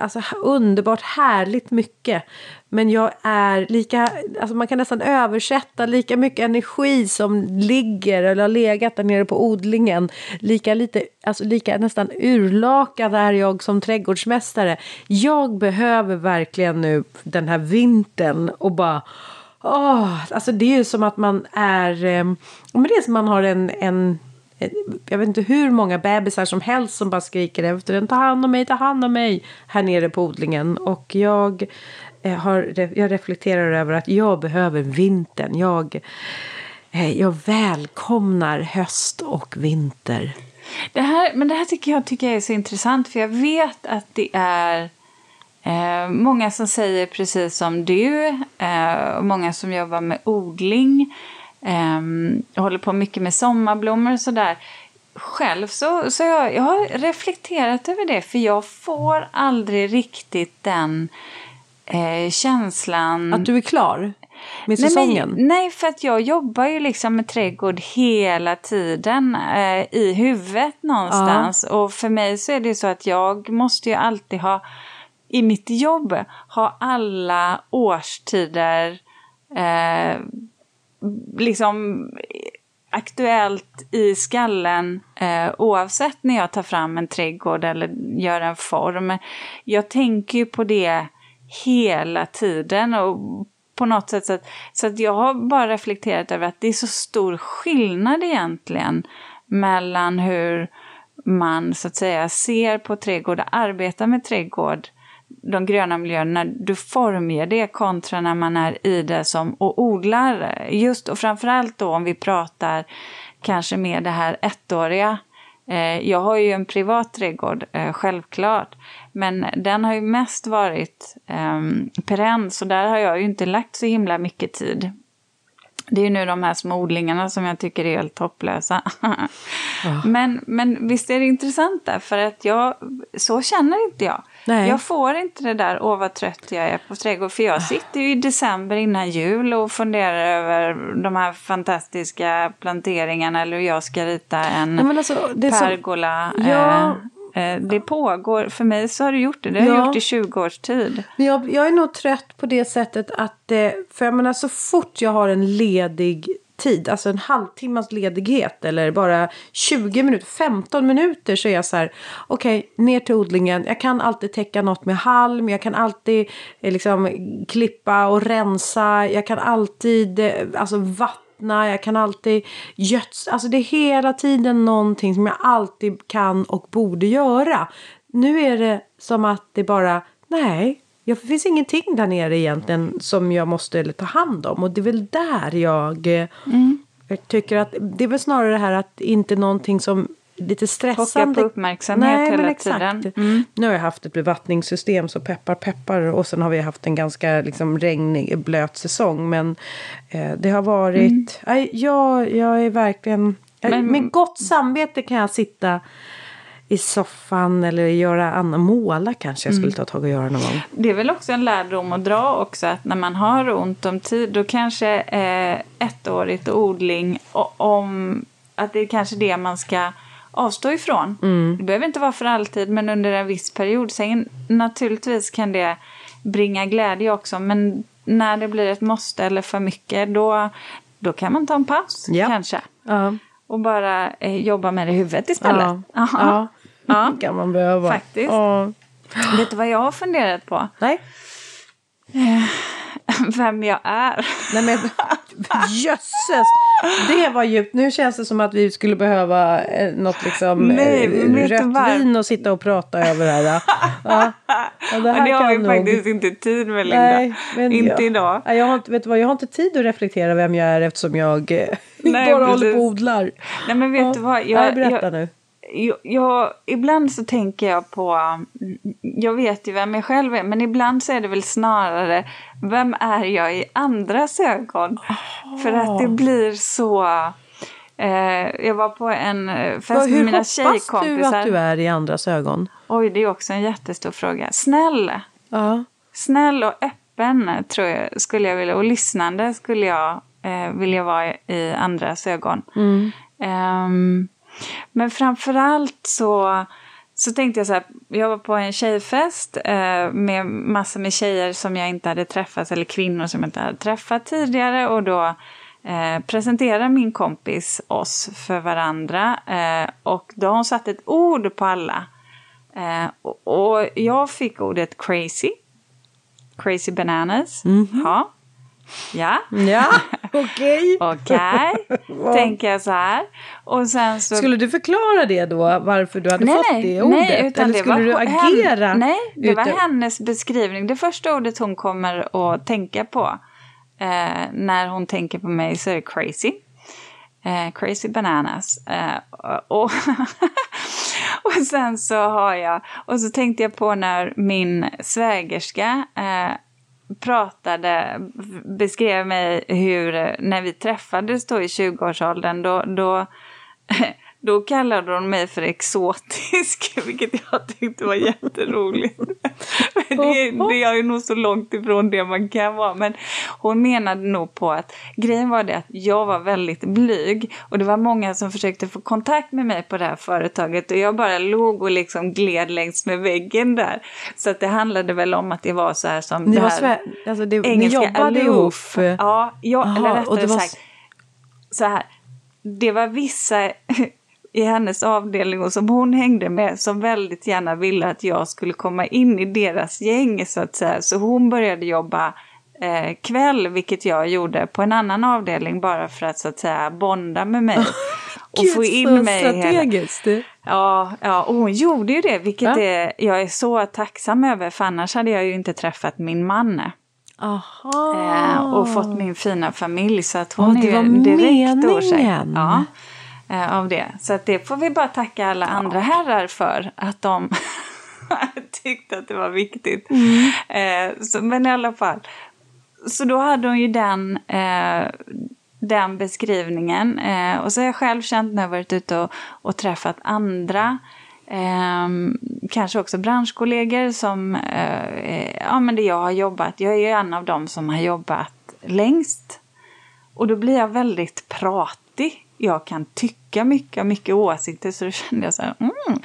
alltså, underbart härligt mycket. Men jag är lika, alltså man kan nästan översätta lika mycket energi som ligger eller har legat där nere på odlingen. Lika lite, alltså lika nästan urlakad är jag som trädgårdsmästare. Jag behöver verkligen nu den här vintern och bara Oh, alltså det är ju som att man är... Eh, men det är som att man har en, en eh, jag vet inte hur många bebisar som helst som bara skriker efter en. Ta hand om mig, ta hand om mig. Här nere på odlingen. Och jag, Eh, har, jag reflekterar över att jag behöver vintern. Jag, eh, jag välkomnar höst och vinter. Det här, men det här tycker jag tycker är så intressant. För jag vet att det är Eh, många som säger precis som du, eh, många som jobbar med odling, eh, håller på mycket med sommarblommor och sådär. Själv så, så jag, jag har reflekterat över det, för jag får aldrig riktigt den eh, känslan. Att du är klar? med Nej, säsongen? men, nej, för att jag jobbar ju liksom med trädgård hela tiden eh, i huvudet någonstans. Och för mig så är det ju så att jag måste ju alltid ha, i mitt jobb, ha alla årstider eh, liksom aktuellt i skallen eh, oavsett när jag tar fram en trädgård eller gör en form. Jag tänker ju på det hela tiden och på något sätt så att, så att jag har bara reflekterat över att det är så stor skillnad egentligen mellan hur man så att säga ser på trädgård och arbetar med trädgård de gröna miljöerna, du formger det kontra när man är i det som och odlar. Just och framförallt då om vi pratar kanske med det här ettåriga. Eh, jag har ju en privat trädgård, eh, självklart. Men den har ju mest varit eh, perenn, så där har jag ju inte lagt så himla mycket tid. Det är ju nu de här små odlingarna som jag tycker är helt hopplösa. men, men visst är det intressant där, för att jag, så känner inte jag. Nej. Jag får inte det där, åh vad trött jag är på trädgård. För jag sitter ju i december innan jul och funderar över de här fantastiska planteringarna eller hur jag ska rita en Nej, alltså, pergola. Ja. Eh, det pågår, för mig så har det gjort det. Det har Ja. gjort i 20 års tid. Men jag, jag är nog trött på det sättet att, eh, för jag menar så fort jag har en ledig tid, alltså en halvtimmas ledighet eller bara 20 minuter, 15 minuter så är jag så här, okej, ner till odlingen. Jag kan alltid täcka något med halm, jag kan alltid eh, liksom klippa och rensa, jag kan alltid eh, alltså vattna, jag kan alltid gödsla. Alltså det är hela tiden någonting som jag alltid kan och borde göra. Nu är det som att det bara, nej, det finns ingenting där nere egentligen som jag måste ta hand om. Och det är väl där jag, eh, jag tycker att det är väl snarare det här att inte någonting som lite stressande. Pockar på uppmärksamhet Nej, hela men exakt. tiden. Mm. Nu har jag haft ett bevattningssystem så peppar peppar och sen har vi haft en ganska liksom, regnig, blöt säsong. Men eh, det har varit, nej, jag, jag är verkligen, jag, Men- med gott samvete kan jag sitta i soffan eller göra annat, måla kanske jag skulle ta tag och göra någon gång. Det är väl också en lärdom att dra också att när man har ont om tid då kanske eh, ettårigt odling och om att det är kanske det man ska avstå ifrån. Det behöver inte vara för alltid men under en viss period. Sen naturligtvis kan det bringa glädje också men när det blir ett måste eller för mycket då, då kan man ta en paus Ja. kanske. Ja, Och bara eh, jobba med det i huvudet istället. ja, Aha. ja. Ja. kan man behöva. Faktiskt. Vet du vad jag har funderat på? Nej. Vem jag är. Nej men jösses! Det var djupt. Nu känns det som att vi skulle behöva eh, något liksom Nej, eh, rött vin och sitta och prata över här. Ja. Ja, ja, det Och det har vi nog- faktiskt inte tid med Linda. Nej, men inte jag, idag. Nej, jag, har inte, vet du vad, jag har inte tid att reflektera vem jag är eftersom jag eh, Nej, bara håller precis. på och odlar. Nej men vet Ja. du vad? Jag, berätta jag, nu. Jag, jag, ibland så tänker jag på, mm, jag vet ju vem jag själv är, men ibland så är det väl snarare, vem är jag i andras ögon? För att det blir så, eh, jag var på en eh, fest Vad- med Hur mina hoppas du tjejkompisar. att du är i andras ögon? Oj, det är också en jättestor fråga. Snäll, Ja. snäll och öppen tror jag skulle jag vilja, och lyssnande skulle jag eh, vilja vara i andras ögon. Mm. Ehm, men framförallt så, så tänkte jag så här, jag var på en tjejfest eh, med massor med tjejer som jag inte hade träffat, eller kvinnor som jag inte hade träffat tidigare och då eh, presenterar min kompis oss för varandra eh, och då har hon satt ett ord på alla. Eh, och, jag fick ordet crazy. Crazy bananas. Ja. Ja. Ja, okej. Okej, tänker jag så här. Och sen så... Skulle du förklara det då, varför du hade nej, fått det ordet? nej, utan Eller det skulle var du hen- agera? Nej, det var ute- hennes beskrivning. Det första ordet hon kommer att tänka på eh, när hon tänker på mig så är det crazy. Eh, crazy bananas. Eh, och, och sen så har jag, och så tänkte jag på när min svägerska eh, pratade, beskrev mig hur, eh, när vi träffades då i 20-årsåldern, då, då, Då kallade hon mig för exotisk, vilket jag tyckte var jätteroligt. det, det är ju nog så långt ifrån det man kan vara. Men hon menade nog på att grejen var det att jag var väldigt blyg och det var många som försökte få kontakt med mig på det här företaget och jag bara låg och liksom gled längs med väggen där. Så att det handlade väl om att det var så här som Ni, det var här svär, alltså det, ni engelska jobbade aloof. ihop? Ja, ja Aha, eller och rättare det var sagt så här. Det var vissa i hennes avdelning och som hon hängde med som väldigt gärna ville att jag skulle komma in i deras gäng så att säga. Så hon började jobba eh, kväll, vilket jag gjorde på en annan avdelning bara för att så att säga bonda med mig. och Gud, få så in mig i hela... strategiskt. Ja, ja, och hon gjorde ju det, vilket Ja. är, jag är så tacksam över, för annars hade jag ju inte träffat min man. Aha. Eh, och fått min fina familj. Så att hon det är ju direkt meningen. ja, av det. Så att det får vi bara tacka alla andra herrar för. Att de tyckte att det var viktigt. Mm. Eh, så, men i alla fall. Så då hade hon ju den, eh, den beskrivningen. Eh, och så har jag själv känt när jag varit ute och, och träffat andra. Eh, kanske också branschkollegor som, eh, ja men det jag har jobbat, jag är ju en av dem som har jobbat längst. Och då blir jag väldigt pratig. Jag kan tycka mycket, och mycket åsikter, så då kände jag så här, mm,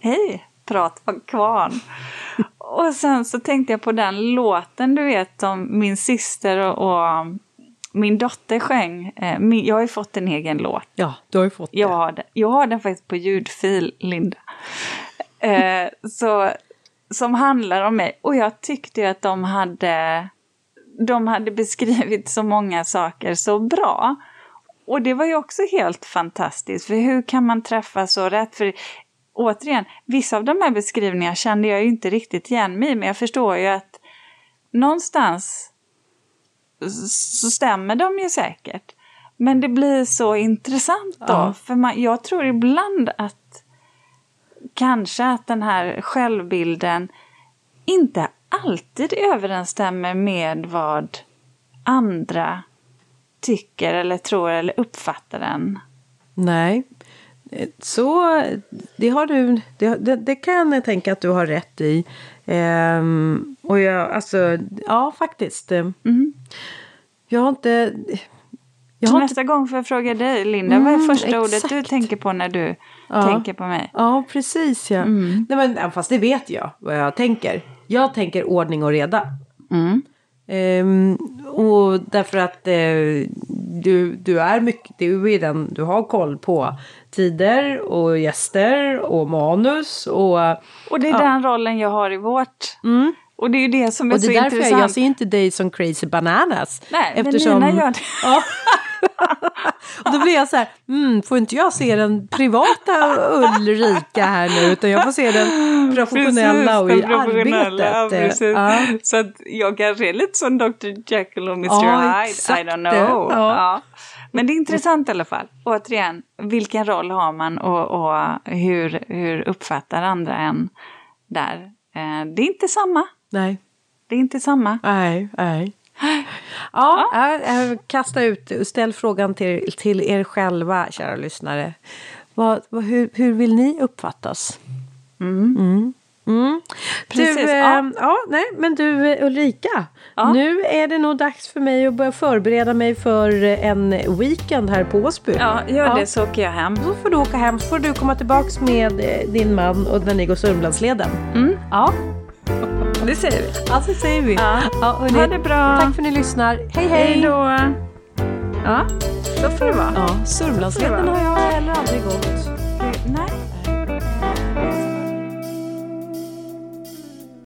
hej, prat var kvarn. och sen så tänkte jag på den låten, du vet, som min syster och, och min dotter sjöng. Eh, min, jag har ju fått en egen låt. Ja, du har ju fått Jag det. har den, jag har den faktiskt på ljudfil, Linda. Eh, så, som handlar om mig. Och jag tyckte ju att de hade, de hade beskrivit så många saker så bra. Och det var ju också helt fantastiskt. För hur kan man träffa så rätt? För återigen, vissa av de här beskrivningarna kände jag ju inte riktigt igen mig. Men jag förstår ju att någonstans så stämmer de ju säkert. Men det blir så intressant då. Ja. För man, jag tror ibland att kanske att den här självbilden inte alltid överensstämmer med vad andra tycker eller tror eller uppfattar den. Nej. Eh, Så det har du, det, det, kan jag tänka att du har rätt i. Ehm, och jag, alltså, ja faktiskt. Eh, Mm. Jag har inte... Jag har inte nästa gång får jag fråga dig, Linda, vad är Mm, första ordet du exakt. tänker på när du Ja. tänker på mig? Ja, precis ja. Mm. Nej, men, fast det vet jag vad jag tänker. Jag tänker ordning och reda. Mm. Ehm, och därför att eh, du, du är mycket, du är den, du har koll på tider och gäster och manus och, Och det är Ja. den rollen jag har i vårt. mm, Och det är ju det som är och det så är därför jag, intressant. jag ser inte dig som crazy bananas. Nej, eftersom, men Nina gör det. Ja. och då blir jag så här, mm, får inte jag se den privata Ulrika här nu utan jag får se den professionella och i Ja, arbetet. precis. Ja. Så att jag kanske är lite som Dr. Jekyll och Mr. Ja, Hyde. I don't know. Ja. Ja. Men det är intressant i alla fall. Återigen, vilken roll har man och, och hur, hur uppfattar andra en där? Eh, det är inte samma. Nej. Det är inte samma. Nej, nej. Ja, ja. kasta ut, ställ frågan till, till er själva, kära lyssnare. Vad, vad, hur, hur vill ni uppfattas? Mm. Mm. Precis, Du, eh, ja. ja. nej, men du eh, Ulrika. Ja. Nu är det nog dags för mig att börja förbereda mig för eh, en weekend här på Åsby. Ja, gör Ja. det så åker jag hem. Då får du åka hem, så får du komma tillbaks med din man och när ni går Sörmlandsleden. Mm. Ja, Det säger vi. alltså säger vi. Ja. hörni, Ha det bra. Tack för att ni lyssnar. Hej hej! Hej då. Ja, så får det vara. Ja, Sörmlandsleden har jag heller aldrig gått. Nej.